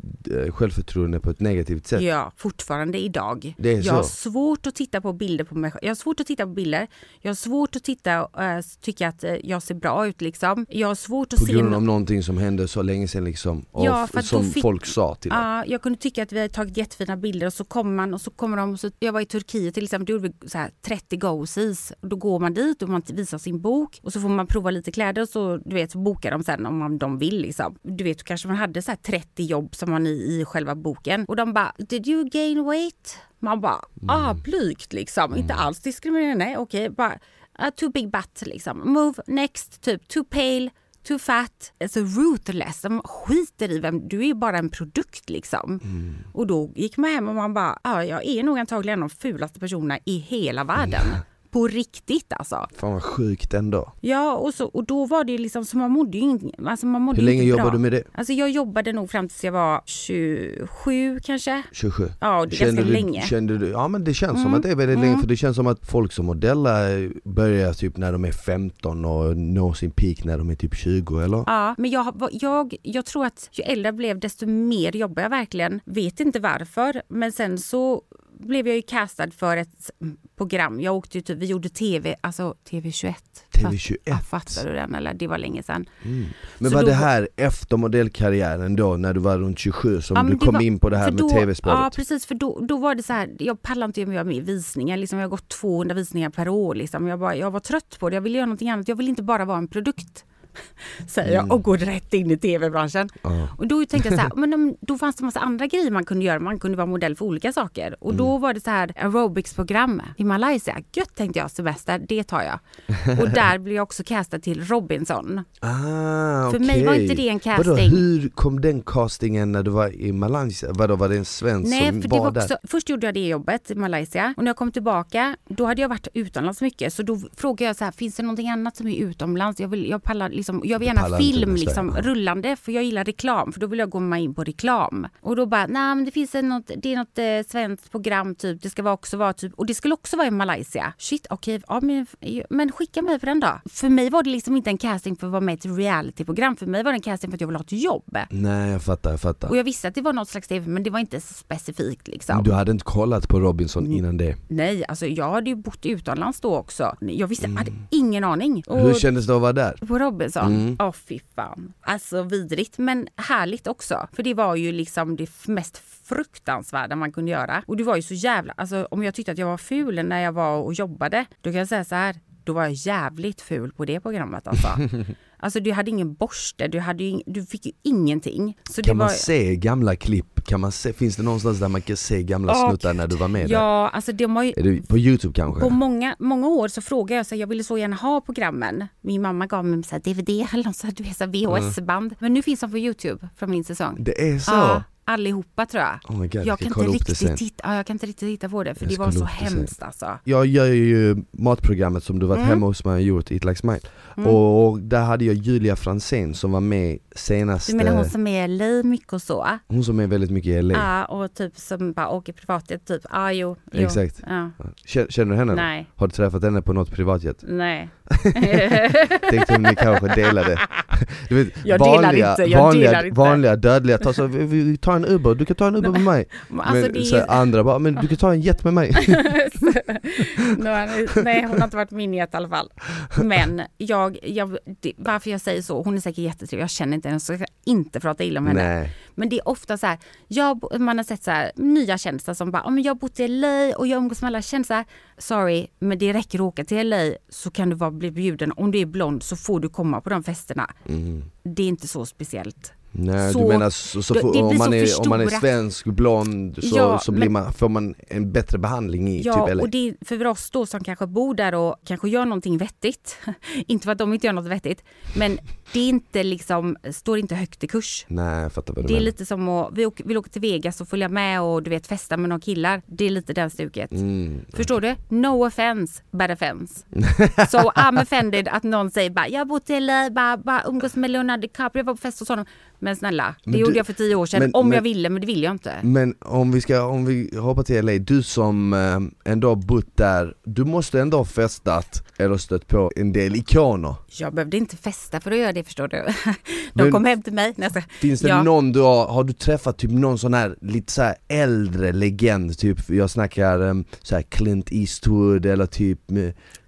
eh, självförtroende på ett negativt sätt? Ja, fortfarande idag. Det är jag har så? svårt att titta på bilder på mig själv. Jag har svårt att titta på bilder. Jag har svårt att titta och äh, tycka att eh, jag ser bra ut liksom. Jag har svårt att På se... grund nå- av någonting som hände så länge sedan liksom, Ja, för att som fick- folk sa till dig? Ja, jag kunde tycka att vi hade tagit jättefina bilder och så kommer man och så kommer de och så, Jag var i Turkiet till exempel, då gjorde vi så här 30 go-sees. Och Då går man dit och man visar visa sin bok och så får man prova lite kläder och så du vet så bokar de sen om man, de vill liksom. Du vet kanske man hade så här 30 jobb som var i, i själva boken och de bara “Did you gain weight?” Man bara “Ah, blygt liksom, inte alls diskriminerande, nej okej, bara uh, too big butt liksom, move next, typ too pale” too fat, alltså ruthless. De skiter i vem, du är bara en produkt liksom. Mm. Och då gick man hem och man bara, ja jag är nog antagligen en av de fulaste personerna i hela världen. På riktigt alltså. Fan vad sjukt ändå. Ja och, så, och då var det ju liksom, så man mådde ju inte, alltså man mådde Hur länge jobbade du med det? Alltså jag jobbade nog fram tills jag var 27 kanske. 27? Ja, det är ganska du, länge. Kände du, ja men det känns som Mm, att det är väldigt mm. länge för det känns som att folk som modellar börjar typ när de är 15 och når sin peak när de är typ 20 eller? Ja, men jag, jag, jag tror att ju äldre jag blev desto mer jobbade jag verkligen. Vet inte varför, men sen så blev jag ju castad för ett program. Jag åkte ju typ, vi gjorde TV, alltså TV21. TV21? Ja, fattar du den? Eller det var länge sedan. Men Så var då- det här efter modellkarriären då när du var runt 27 som Ja, du kom var- in på det här med tv-spåret? Ja precis, för då, då var det så här, jag pallar inte göra mer visningar. Liksom, jag har gått 200 visningar per år. Liksom. Jag, bara, jag var trött på det, jag ville göra någonting annat. Jag vill inte bara vara en produkt. Säger jag och går rätt in i tv-branschen. Mm. Och då tänkte jag så här, men då fanns det massa andra grejer man kunde göra. Man kunde vara modell för olika saker. Och Mm. då var det så här aerobics-program i Malaysia. Gött tänkte jag, semester, det tar jag. Och där blev jag också castad till Robinson. Ah, För mig var inte det en Vadå, casting. hur kom den castingen när du var i Malaysia? Vadå, var det en svensk Nej, som för det var, var där? också, först gjorde jag det jobbet i Malaysia och när jag kom tillbaka då hade jag varit utomlands mycket så då frågade jag så här, finns det någonting annat som är utomlands? Jag vill, jag pallar liksom, jag vill gärna inte film liksom, rullande för jag gillar reklam för då vill jag gå med in på reklam. Och då bara, nej men det finns en, något, det är något eh, svenskt program typ, det ska vara också vara typ, och det skulle också vara i Malaysia. Shit, okej, ja, men, men skicka mig på den då. För mig var det liksom inte en casting för att vara med i ett realityprogram, för mig var det en casting för att jag ville ha ett jobb. Nej jag fattar, jag fattar. Och jag visste att det var något slags tv men det var inte så specifikt liksom. Du hade inte kollat på Robinson Mm. innan det? Nej, alltså jag hade ju bott utomlands då också. Jag visste, hade ingen aning. Och Hur kändes det att vara där? på Robinson, Mm. åh fy fan. Alltså vidrigt men härligt också. För det var ju liksom det mest fruktansvärda man kunde göra. Och det var ju så jävla, alltså om jag tyckte att jag var ful när jag var och jobbade, då kan jag säga så här, då var jag jävligt ful på det programmet alltså. Alltså du hade ingen borste, du, hade ju, du fick ju ingenting. Så det Kan man var, se gamla klipp? Kan man se, finns det någonstans där man kan se gamla Åh, snuttar när du var med där? Ja, alltså de har ju, det på youtube kanske? På många, många år så frågade jag, så här, jag ville så gärna ha programmen. Min mamma gav mig så här, DVD eller något så här, du vet, så här VHS-band. Men nu finns de på Youtube från min säsong. Det är så? Ja, allihopa tror jag. Oh God, jag, jag kan inte riktigt titta, ja, jag kan inte riktigt titta på det för Jag det var så det sen. hemskt alltså. Jag gör ju matprogrammet som du varit Mm. hemma hos mig och gjort, Eat Like Smile. Mm. Och där hade jag Julia Fransén som var med senaste, Du menar hon som är i LA mycket och så? hon som är väldigt mycket i LA. Ja, och typ som bara åker privatjet typ. Ja, jo, jo. Exakt. Ja. Känner, känner du henne? Nej, Har du träffat henne på något privatjet? nej. Tänkte om ni kanske delade. Du vet, Jag delar inte, jag vanliga, delar inte. vanliga dödliga, ta så, vi, vi tar en Uber, du kan ta en Uber med mig. Alltså, men så är... andra bara, men du kan ta en jet med mig. nej, hon har inte varit min jet i alla fall. Men jag, jag, det, varför jag säger så, hon är säkert jättetrevlig, jag känner inte henne så jag ska inte prata illa om henne. Nej. Men det är ofta så här, jag, man har sett så här, nya kändisar som bara, "Ja, men jag har bott i LA och jag umgås med alla kändisar. Sorry, men det räcker att åka till LA så kan du vara, bli bjuden. Om du är blond så får du komma på de festerna. Mm. Det är inte så speciellt. Nej Så- du menar så, så blir om, man är, om man är svensk, blond så, Ja, så blir men- man, får man en bättre behandling i Ja, typ och det är för oss då som kanske bor där och kanske gör någonting vettigt. inte för att de inte gör något vettigt, men det är inte liksom, står inte högt i kurs. Nej jag fattar vad du Det är menar. lite som att vi åker, vill åka till Vegas och följa med och du vet festa med några killar. Det är lite den stuket. Mm. Förstår du? No offense, bad offense. so I'm offended att någon säger bara jag i LA, bara, bara umgås med Leonardo DiCaprio, jag var på fest hos honom. Men snälla, det Men gjorde du- jag för tio år sedan men- om men- jag ville, men det vill jag inte. Men om vi ska, om vi hoppar till LA, du som eh, ändå har bott där, du måste ändå ha festat eller stött på en del ikoner. Jag behövde inte festa för att göra det förstår du. De kom hem till mig. Skojar. Finns det Ja. någon du har, har du träffat typ någon sån här lite så här äldre legend, typ jag snackar um, så här Clint Eastwood eller typ eh,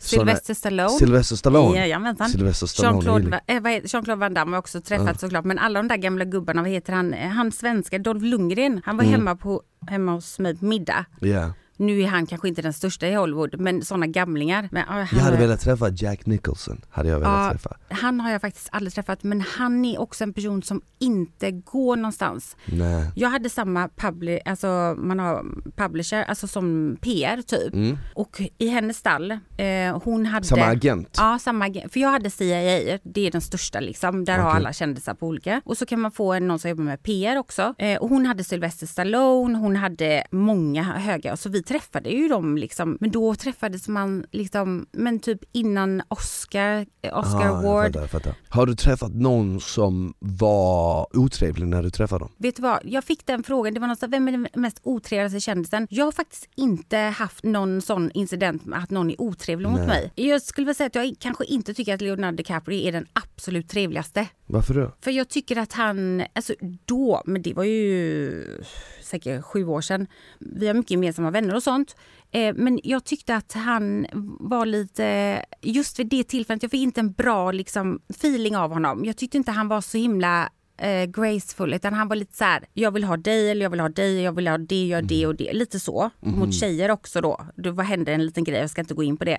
Sylvester Stallone. Sylvester Stallone. Jajamensan. Sylvester Stallone Jean-Claude eh, Jean-Claude Van Damme har också träffat såklart. Men alla de där gamla gubbarna, vad heter han? Eh, Han svenska, Dolph Lundgren. Han var Mm. hemma, på, hemma hos mig på middag. Ja. Nu är han kanske inte den största i Hollywood, men sådana gamlingar. Men, han, Jag hade velat träffa Jack Nicholson, hade jag velat Ja. träffa. han har jag faktiskt aldrig träffat, men han är också en person som inte går någonstans. Nej. Jag hade samma publi alltså man har publisher, alltså som PR typ. Mm. Och i hennes stall, eh, hon hade... Samma agent? Ja, samma agent. För jag hade CIA, det är den största liksom. Där har Okej. alla kändisar på olika. Och så kan man få en, någon som jobbar med PR också. Eh, och hon hade Sylvester Stallone, hon hade många höga. Och så vi träffade ju dem liksom. Men då träffades man liksom, men typ innan Oscar, eh, Oscar Ah, jag Award. fattar, jag fattar. Har du träffat någon som var otrevlig när du träffade dem? Vet du vad, jag fick den frågan, det var någon som, vem är den mest otrevligaste kändisen? Jag har faktiskt inte haft någon sån incident med att någon är otrevlig mot Nej. mig. Jag skulle vilja säga att jag kanske inte tycker att Leonardo DiCaprio är den absolut trevligaste. Varför då? För jag tycker att han, alltså då, men det var ju säkert sju år sedan. Vi har mycket gemensamma vänner och sånt. Eh, men jag tyckte att han var lite, just vid det tillfället, jag fick inte en bra liksom, feeling av honom. Jag tyckte inte han var så himla eh, graceful utan han var lite så här, jag vill ha dig eller jag vill ha dig, jag vill ha det, gör det och det. Lite så. Mot tjejer också då. Det var, hände en liten grej, jag ska inte gå in på det.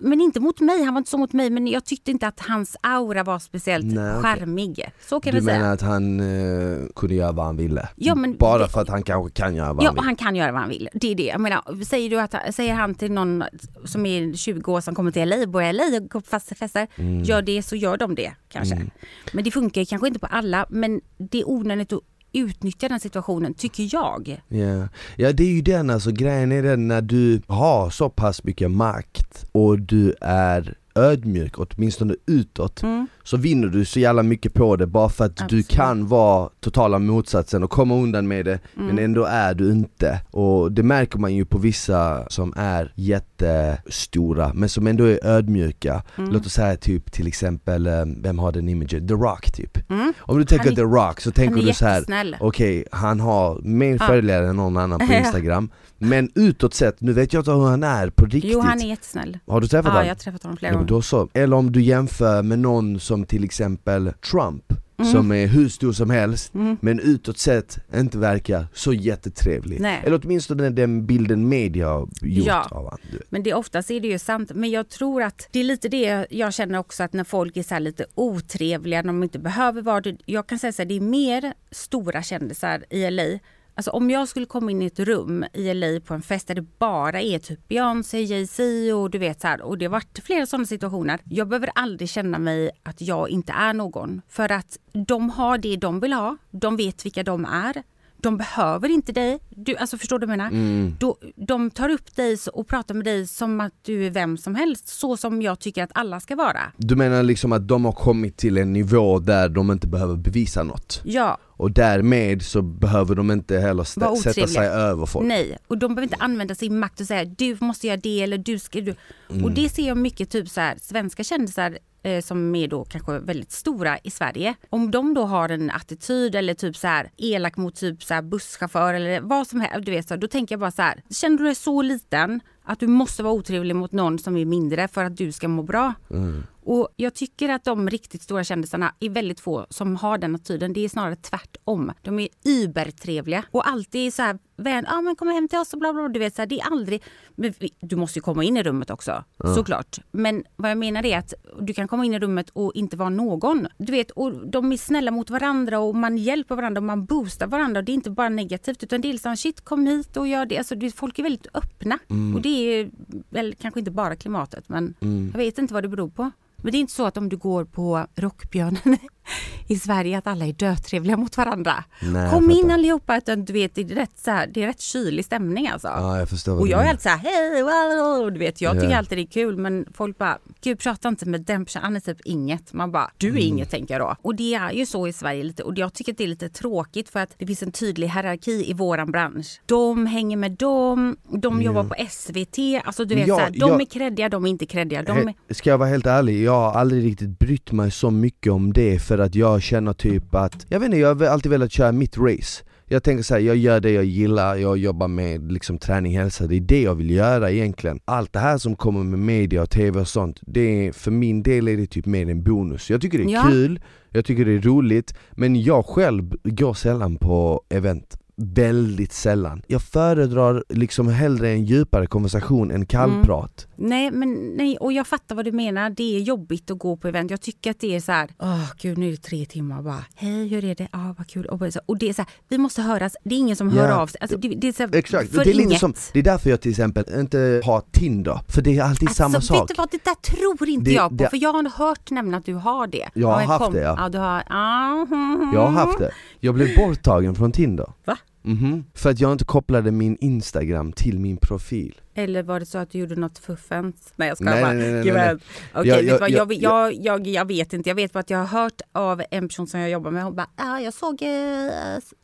Men inte mot mig, han var inte så mot mig men jag tyckte inte att hans aura var speciellt Nej, charmig. Så kan Du vi säga. menar att han eh, kunde göra vad han ville? Ja, men Bara det- för att han kanske kan göra vad Ja, han vill? han kan göra vad han vill. Det är det. Jag menar, säger, du att, säger han till någon som är 20 år som kommer till LA, bor i LA och går på fasta fester, Mm. gör det så gör de det kanske. Men det funkar kanske inte på alla, men det är onödigt att utnyttja den situationen, tycker jag. Ja. ja, det är ju den alltså, grejen är den när du har så pass mycket makt och du är ödmjuk, åtminstone utåt, Mm. Så vinner du så jävla mycket på det bara för att Absolut. du kan vara totala motsatsen och komma undan med det Mm. men ändå är du inte. Och det märker man ju på vissa som är jättestora men som ändå är ödmjuka. Mm. Låt oss säga typ till exempel, eh, vem har den imagen? The Rock typ. Mm. Om du tänker är- The Rock så tänker du så här. Okej, han har mer Ja. följare än någon annan på Ja. Instagram Men utåt sett, nu vet jag inte hur han är på riktigt Jo, han är jättesnäll. Har du träffat Ja, honom? jag har träffat honom flera Ja, gånger. då så. Eller om du jämför med någon som till exempel Trump Mm. Som är hur stor som helst Mm. men utåt sett inte verkar så jättetrevlig Nej. Eller åtminstone den bilden media har gjort Ja. av honom. Men det oftast är det ju sant. Men jag tror att det är lite det jag känner också att när folk är så lite otrevliga, de inte behöver vara det. Jag kan säga så här, det är mer stora kändisar i LA. Alltså om jag skulle komma in i ett rum i LA på en fest där det bara är typ Beyoncé, Jay-Z och du vet så här. Och det har varit flera sådana situationer. Jag behöver aldrig känna mig att jag inte är någon. För att de har det de vill ha. De vet vilka de är. De behöver inte dig. Du, alltså förstår du vad jag menar? Mm. Då, de tar upp dig och pratar med dig som att du är vem som helst. Så som jag tycker att alla ska vara. Du menar liksom att de har kommit till en nivå där de inte behöver bevisa något? Ja, Och därmed så behöver de inte heller sätta sig över folk? nej. Och de behöver inte använda sin makt och säga du måste göra det eller du ska... Du. Mm. Och det ser jag mycket typ så här svenska kändisar som är då kanske väldigt stora i Sverige. Om de då har en attityd eller typ så här elak mot typ så här busschaufför eller vad som helst. Du vet, så, då tänker jag bara så här. Känner du dig så liten att du måste vara otrevlig mot någon som är mindre för att du ska må bra? Mm. Och jag tycker att de riktigt stora kändisarna är väldigt få som har den attityden. Det är snarare tvärtom. De är übertrevliga och alltid så här, vän, ah, men kom hem till oss och bla bla. bla." Du vet, så här, det är aldrig, vi- du måste ju komma in i rummet också, såklart. Men vad jag menar är att du kan komma in i rummet och inte vara någon. Du vet, och de är snälla mot varandra och man hjälper varandra och man boostar varandra. Och det är inte bara negativt utan det är liksom shit kom hit och gör det. Alltså, det folk är väldigt öppna. Och det är väl kanske inte bara klimatet men jag vet inte vad det beror på. Men det är inte så att om du går på Rockbjörnen i Sverige att alla är dötrevliga mot varandra. Nej, jag Kom in allihopa, utan du vet det är rätt, så här, det är rätt kylig stämning alltså. Ja jag förstår Och jag är alltid så här, hej, wow, du vet, jag tycker alltid det är kul men folk bara, gud prata inte med den personen, han är typ inget. Man bara, du är Mm. inget tänker jag då. Och det är ju så i Sverige lite och jag tycker att det är lite tråkigt för att det finns en tydlig hierarki i våran bransch. De hänger med dem, de jobbar på SVT, alltså du vet Ja, så här, de jag- är kreddiga, de är inte kreddiga. De är, Ska jag vara helt ärlig, jag har aldrig riktigt brytt mig så mycket om det för att jag känner typ att, jag vet inte, jag har alltid velat köra mitt race. Jag tänker såhär, jag gör det jag gillar, jag jobbar med liksom träning, hälsa, det är det jag vill göra egentligen. Allt det här som kommer med media och tv och sånt, det är, för min del är det typ mer en bonus. Jag tycker det är Ja. kul, jag tycker det är roligt, men jag själv går sällan på event väldigt sällan. Jag föredrar liksom hellre en djupare konversation än kallprat. Nej, men nej, och jag fattar vad du menar. Det är jobbigt att gå på event. Jag tycker att det är så här, åh gud nu är det tre timmar bara, hej hur är det, ja ah, vad kul. Och, det är så här, vi måste höras, det är ingen som hör Ja. av sig. Alltså, det, det är så här, Exakt, för det är, inget. som, det är därför jag till exempel inte har Tinder, för det är alltid samma alltså, vet sak. du vad, det där tror inte Det- jag på. det- För jag har hört nämligen att du har det. Jag har haft kom- det, ja. ja du har, ah, hmm, Jag har haft det. Jag blev borttagen från Tinder. Va? Mhm. För att jag inte kopplade min Instagram till min profil. Eller var det så att du gjorde något fuffens? Nej jag skojar bara. nej, nej, nej, Gud, nej. men- Okej, Jag- vet du jag- vad, jag- jag, jag, jag, jag vet inte. Jag vet bara att jag har hört av en person som jag jobbar med. Hon bara, ah, jag såg... eh,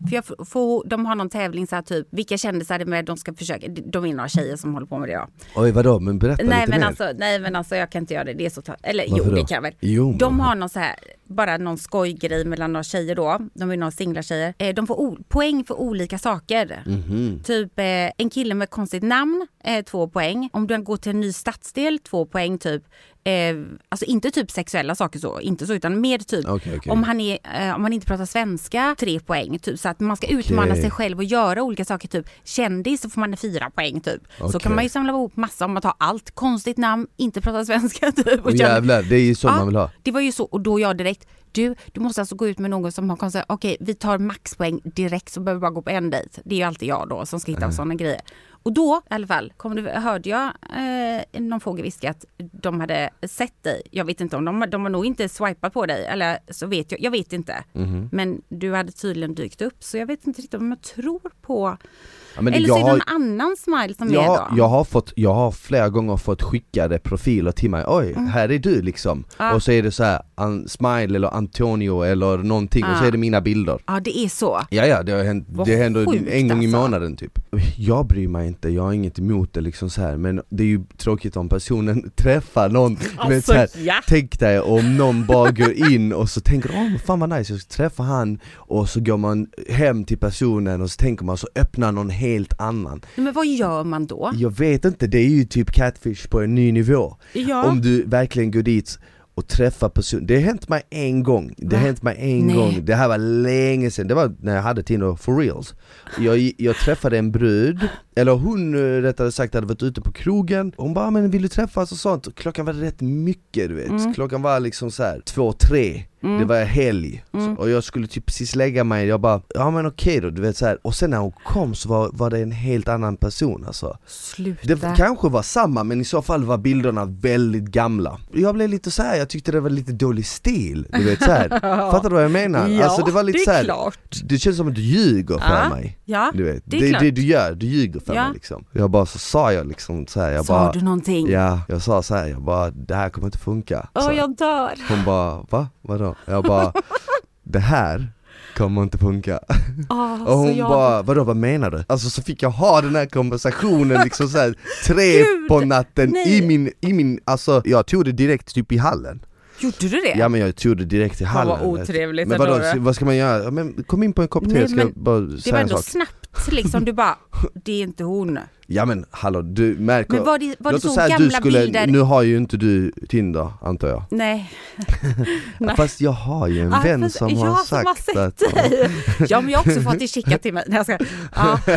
För jag får, de har någon tävling så här typ, vilka kändisar det är med de ska försöka. De är några tjejer som håller på med det då. Oj vadå, men berätta Nej lite men, mer. alltså, nej men alltså jag kan inte göra det. Det är så ta- Eller jo Varför då? det kan jag väl. Jo, De har någon så här, bara någon skojgrej mellan några tjejer då. De är några singla tjejer. Eh, De får poäng för olika saker. Mhm. Typ eh, en kille med konstigt namn, eh, två poäng. Om du går till en ny stadsdel, två poäng typ. Eh, alltså inte typ sexuella saker så, inte så utan mer typ Okej, okej. om, han är, eh, om han inte pratar svenska, tre poäng. Typ, så att man ska utmana Okej. sig själv och göra olika saker. Typ kändis så får man fyra poäng typ. Så kan man ju samla ihop massa om man tar allt. Konstigt namn, inte prata svenska typ. Och känner- jävlar, det är ju så Ja, man vill ha. Det var ju så och då jag direkt, du, du måste alltså gå ut med någon som har konstigt, okej vi tar maxpoäng direkt så behöver vi bara gå på en dejt. Det är ju alltid jag då som ska hitta Mm. sådana grejer. Och då i alla fall kom det, hörde jag eh, någon fågel viska att de hade sett dig. Jag vet inte om de, de har nog inte swipat på dig eller så vet jag, jag vet inte. Mhm. Men du hade tydligen dykt upp så jag vet inte riktigt om jag tror på, Ja, men eller så är det har- någon annan smile som är jag, då. jag, har fått, jag har flera gånger fått skickade profiler till mig, oj här är du liksom. Mm. Ja. Och så är det så här, an, Smile eller Antonio eller någonting och så Ja. är det mina bilder. Ja det är så. Ja ja, det, har hänt, Vad det händer en gång i alltså. månaden typ Jag bryr mig inte, jag har inget emot det liksom så här men det är ju tråkigt om personen träffar någon Alltså, så här, ja. Tänk dig om någon bara går in och så tänker åh fan vad nice, jag ska träffa han Och så går man hem till personen och så tänker man så öppnar någon helt annan Men vad gör man då? Jag vet inte, det är ju typ catfish på en ny nivå Ja. Om du verkligen går dit och träffar personen, det har hänt mig en gång, det har hänt mig en Nej. gång, det här var länge sedan, det var när jag hade Tinder for reals. Jag, jag träffade en brud, eller hon eh, rättare sagt hade varit ute på krogen, hon bara "Ah, men vill du träffas? och sånt, klockan var rätt mycket du vet, Mm. klockan var liksom så här två, tre det var helg, Mm. och jag skulle typ precis lägga mig, jag bara ja men okej då, du vet så här. och sen när hon kom så var, var det en helt annan person alltså Sluta. det kanske var samma men i så fall var bilderna väldigt gamla Jag blev lite så här, jag tyckte det var lite dålig stil, du vet så här. Fattar du vad jag menar? Ja, alltså det var lite det är så här, klart. det känns som att du ljuger för Ja, mig Ja, du vet. det är Det klart. det du gör, du ljuger för Ja. mig liksom Jag bara så sa jag liksom så här, jag sa bara du någonting? Ja, jag sa så här, jag bara det här kommer inte funka Åh, Så jag dör. Hon bara va? Vadå? Jag bara det här kommer inte funka Åh, och hon jag... bara, vadå vad menar du? Alltså så fick jag ha den här konversationen liksom så här, tre Gud, på natten nej. i min, i min, alltså jag tog det direkt typ i hallen Gjorde du det? Ja men jag tog det direkt i hallen vad otrevligt Men ändå, vadå, det. vad ska man göra? Ja, Men kom in på en kopp te, jag ska bara det var säga en ändå sak snabbt liksom, du bara, det är inte hon. Ja men hallå, du märker Men var det, var det så att gamla skulle, bilder? nu har ju inte du Tinder antar jag Nej. Nej. Fast jag har ju en Ja, vän som har som har sagt sett att dig. Ja men jag har också fått det skickat till mig. Nej, jag ska, ja.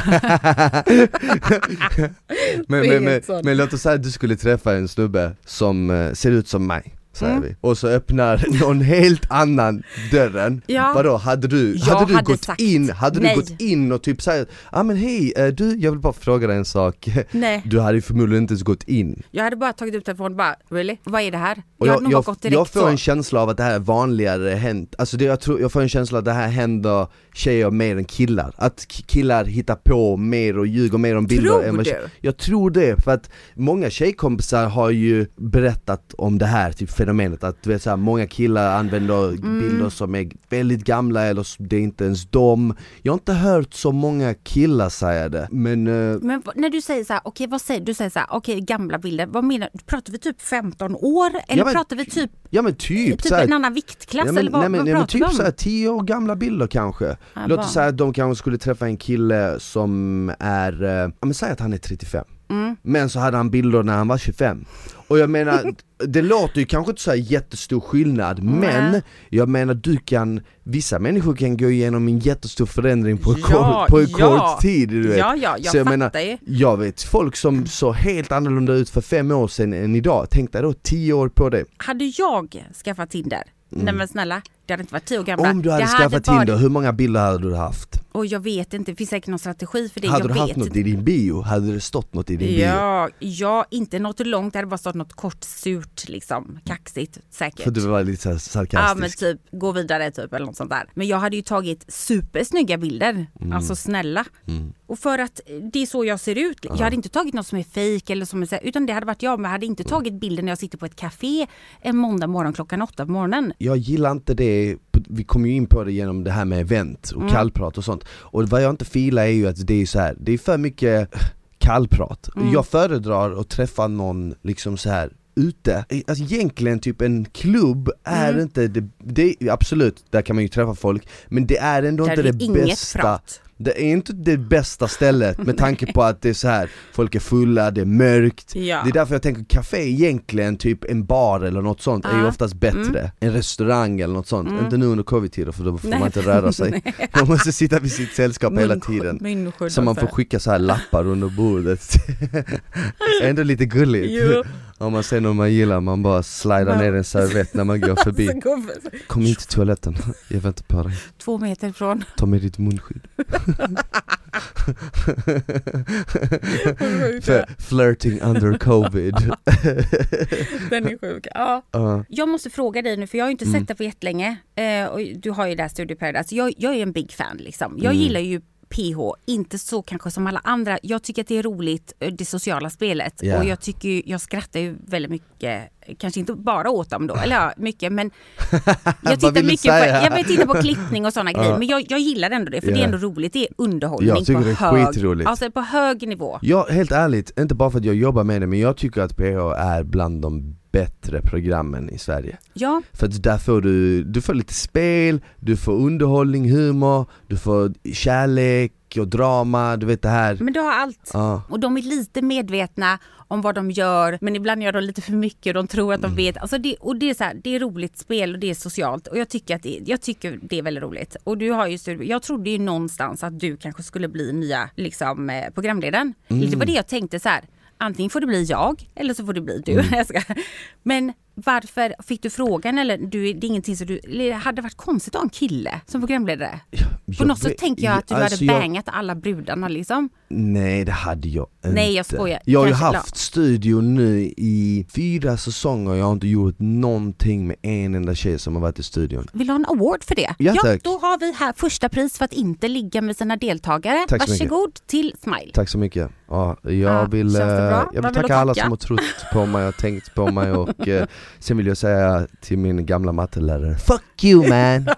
men, men, men, men låt oss säga att du skulle träffa en snubbe som eh, ser ut som mig Säger Mm. vi. Och så öppnar någon helt annan dörren. Ja. Vadå, hade du, Jag hade du hade gått sagt in, hade nej. du gått in och typ såhär, ja ah, men hej, eh, du, jag vill bara fråga dig en sak. Nej, Du hade ju förmodligen inte ens gått in. jag hade bara tagit upp telefonen och bara, really? Vad är det här? Jag, jag, jag, gått direkt jag får så. en känsla av att det här är vanligare hänt, alltså det, jag, tror, jag får en känsla att det här händer tjejer mer än killar. Att killar hittar på mer och ljuger mer om bilder Tror än vad du? Jag tror det, för att många tjejkompisar har ju berättat om det här typ fenomenet att du vet, så här, många killar använder Mm. bilder som är väldigt gamla eller det är inte ens dem. Jag har inte hört så många killar säga det, men eh, Men när du säger så här, okej vad säger du? säger så här, okej gamla bilder, vad menar du? Pratar vi typ 15 år? Eller Ja, men- pratar vi typ, ja men typ, typ så här, en annan viktklass? Ja, men, eller vad, nej, men, vad nej, men typ såhär 10 år gamla bilder kanske Ja, Låt oss säga att de kanske skulle träffa en kille som är, eh, ja men säg att han är 35 Mm. Men så hade han bilder när han var 25 Och jag menar, det låter ju kanske inte så jättestor skillnad men Nej. jag menar du kan, vissa människor kan gå igenom en jättestor förändring på, Ja, kort, på en ja. kort tid du vet. Ja, ja, jag Så jag fattar menar, ju. Jag vet folk som såg helt annorlunda ut för fem år sedan än idag, tänk dig då tio år på det Hade jag skaffat Tinder, nej men snälla, det hade inte varit tio år gamla. Mm. Om du hade det skaffat varit- Tinder, hur många bilder hade du haft? Och jag vet inte, det finns säkert någon strategi för det. hade jag du vet haft något i din bio? Hade det stått något i din bio? Ja, ja, inte något långt, det hade bara stått något kort, surt, liksom, kaxigt säkert. För du var lite så här Ja men sarkastisk? typ gå vidare typ eller något sånt där. Men jag hade ju tagit supersnygga bilder, alltså snälla. Mm. Och för att det är så jag ser ut. Jag hade inte tagit något som är fejk eller som är utan det hade varit jag. Men jag hade inte tagit bilden när jag sitter på ett café en måndag morgon klockan åtta på morgonen. jag gillar inte det, vi kom ju in på det genom det här med event och Mm. kallprat och sånt Och vad jag inte filar är ju att det är så här, det är för mycket kallprat Mm. Jag föredrar att träffa någon liksom så här ute, alltså egentligen typ en klubb är Mm. inte det, det, absolut, där kan man ju träffa folk Men det är ändå Där inte det inget bästa prat. Det är inte det bästa stället med tanke på att det är så här folk är fulla, det är mörkt. Ja. Det är därför jag tänker café egentligen, typ en bar eller något sånt är ju oftast bättre. Mm. En restaurang eller något sånt, inte nu under covid-tider för då får Nej. man inte röra sig. Man måste sitta vid sitt sällskap hela tiden. Så man får skicka så här lappar under bordet. Ändå lite gulligt. Jo. Om man ser någon man gillar, man bara slidar ner en servett när man går förbi Kom in till toaletten, jag väntar på dig Två meter ifrån. Ta med ditt munskydd flirting under covid Den är sjuk. Ja. Ja. Jag måste fråga dig nu, för jag har ju inte Mm. sett dig på jättelänge. Eh, och du har ju där Studio Paradise. Jag, jag är en big fan liksom. Jag Mm. gillar ju PH, inte så kanske som alla andra. Jag tycker att det är roligt, eh, det sociala spelet. Ja. Och jag tycker jag skrattar ju väldigt mycket, kanske inte bara åt dem då, eller ja, mycket men jag tittar mycket på, jag tittar på klippning och sådana Ja. grejer. Men jag, jag gillar ändå det, för det Ja. är ändå roligt. Det är underhållning Jag tycker på det är hög, skitroligt. alltså på hög nivå. Ja, helt ärligt, inte bara för att jag jobbar med det men jag tycker att PH är bland de bättre programmen i Sverige Ja, För att där får du, du får lite spel, du får underhållning, humor, du får kärlek och drama, du vet det här men du har allt. Ja, Och de är lite medvetna om vad de gör men ibland gör de lite för mycket och de tror att de vet. Alltså det, och det är, så här, det är roligt spel och det är socialt och jag tycker, att det, jag tycker det är väldigt roligt. Och du har ju, jag trodde ju någonstans att du kanske skulle bli nya liksom, eh, programledaren. Det var det jag tänkte så här. Antingen får det bli jag eller så får det bli du. Ska- Men varför fick du frågan eller du, det är ingenting som du, hade varit konstigt att ha en kille som programledare? På jag något sätt tänker jag att du alltså hade jag- bangat alla brudarna liksom. Nej det hade jag inte Nej, jag skojar. Jag har ju haft studio nu i fyra säsonger, jag har inte gjort någonting med en enda tjej som har varit i studion Vill du ha en award för det? Ja, tack. då har vi här första pris för att inte ligga med sina deltagare. Tack så mycket. Varsågod till Smile. Tack så mycket. Ja, jag Ja, vill, eh, jag vill Vad vill tacka alla tacka? som har trott på mig och tänkt på mig och eh, sen vill jag säga till min gamla mattelärare Fuck you man!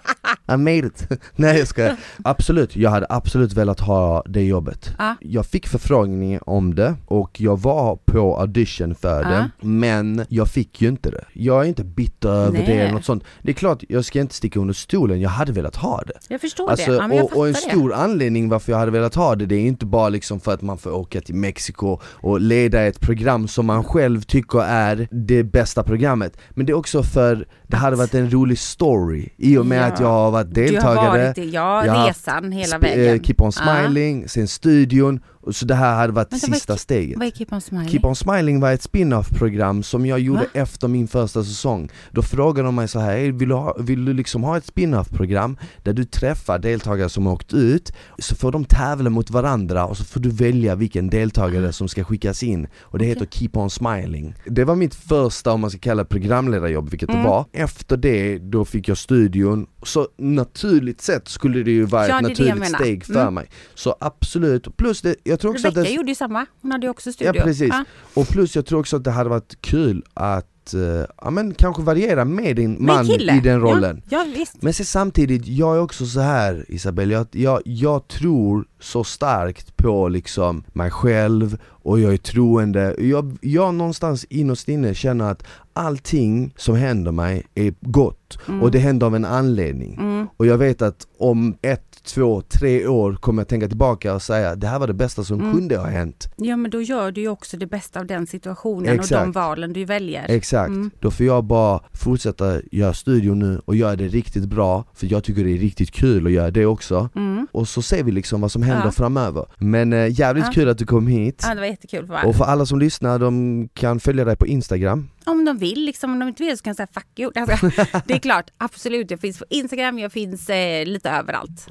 I made it! Nej jag ska Absolut, jag hade absolut velat ha det jobbet. Ja. Jag fick förfrågning om det och jag var på audition för Ja. det men jag fick ju inte det. Jag är inte bitter över Nej. det eller något sånt. Det är klart, jag ska inte sticka under stolen, jag hade velat ha det. Jag förstår Alltså, det. Ja, men jag och, och en fattar stor anledning varför jag hade velat ha det, det är inte bara liksom för att man får åka till Mexiko och leda ett program som man själv tycker är det bästa programmet Men det är också för, det hade varit en rolig story i och med Ja. att jag har varit det. Du har deltagare varit ja, resan hela Sp- vägen. eh, Keep on smiling, sen studion, så det här hade varit Vänta, vad är sista steget Vad är Keep on Smiling? Keep on smiling var ett spin-off program som jag gjorde Va? efter min första säsong Då frågade de mig så här, "Hey, vill du, ha, vill du liksom ha ett spin-off program där du träffar deltagare som har åkt ut Så får de tävla mot varandra och så får du välja vilken deltagare som ska skickas in Och det Okej. heter Keep on smiling Det var mitt första, om man ska kalla det programledarjobb, vilket Mm. det var Efter det, då fick jag studion Så naturligt sett skulle det ju vara Ja, ett naturligt steg för Mm. mig Så absolut, plus det, jag tror också att Rebecca det gjorde ju samma. Hon hade ju också studio. Ja precis, och plus jag tror också att det hade varit kul att, eh, ja men kanske variera med din man i den rollen Ja, ja visst. Men samtidigt, jag är också så här Isabelle, jag, jag, jag tror så starkt på liksom mig själv och jag är troende jag, jag någonstans innerst inne känner att allting som händer mig är gott Mm. och det händer av en anledning Mm. och jag vet att om ett, två, tre år kommer jag tänka tillbaka och säga det här var det bästa som Mm. kunde ha hänt. Ja men då gör du ju också det bästa av den situationen och Exakt. de valen du väljer. Exakt, Mm. då får jag bara fortsätta göra studio nu och göra det riktigt bra för jag tycker det är riktigt kul att göra det också. Mm. Och så ser vi liksom vad som händer Ja. framöver. Men eh, jävligt Ja. kul att du kom hit. Ja det var jättekul. Va? Och för alla som lyssnar, de kan följa dig på Instagram. Om de vill, liksom, om de inte vill så kan jag säga fuck you. Alltså, det är klart, absolut. Jag finns på Instagram, jag finns eh, lite överallt.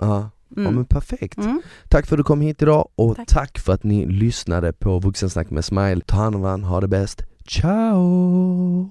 Ja, ja Mm. men perfekt. Mm. Tack för att du kom hit idag och tack, Tack. för att ni lyssnade på Vuxensnack med Smile. Ta hand om varandra, ha det bäst. Ciao!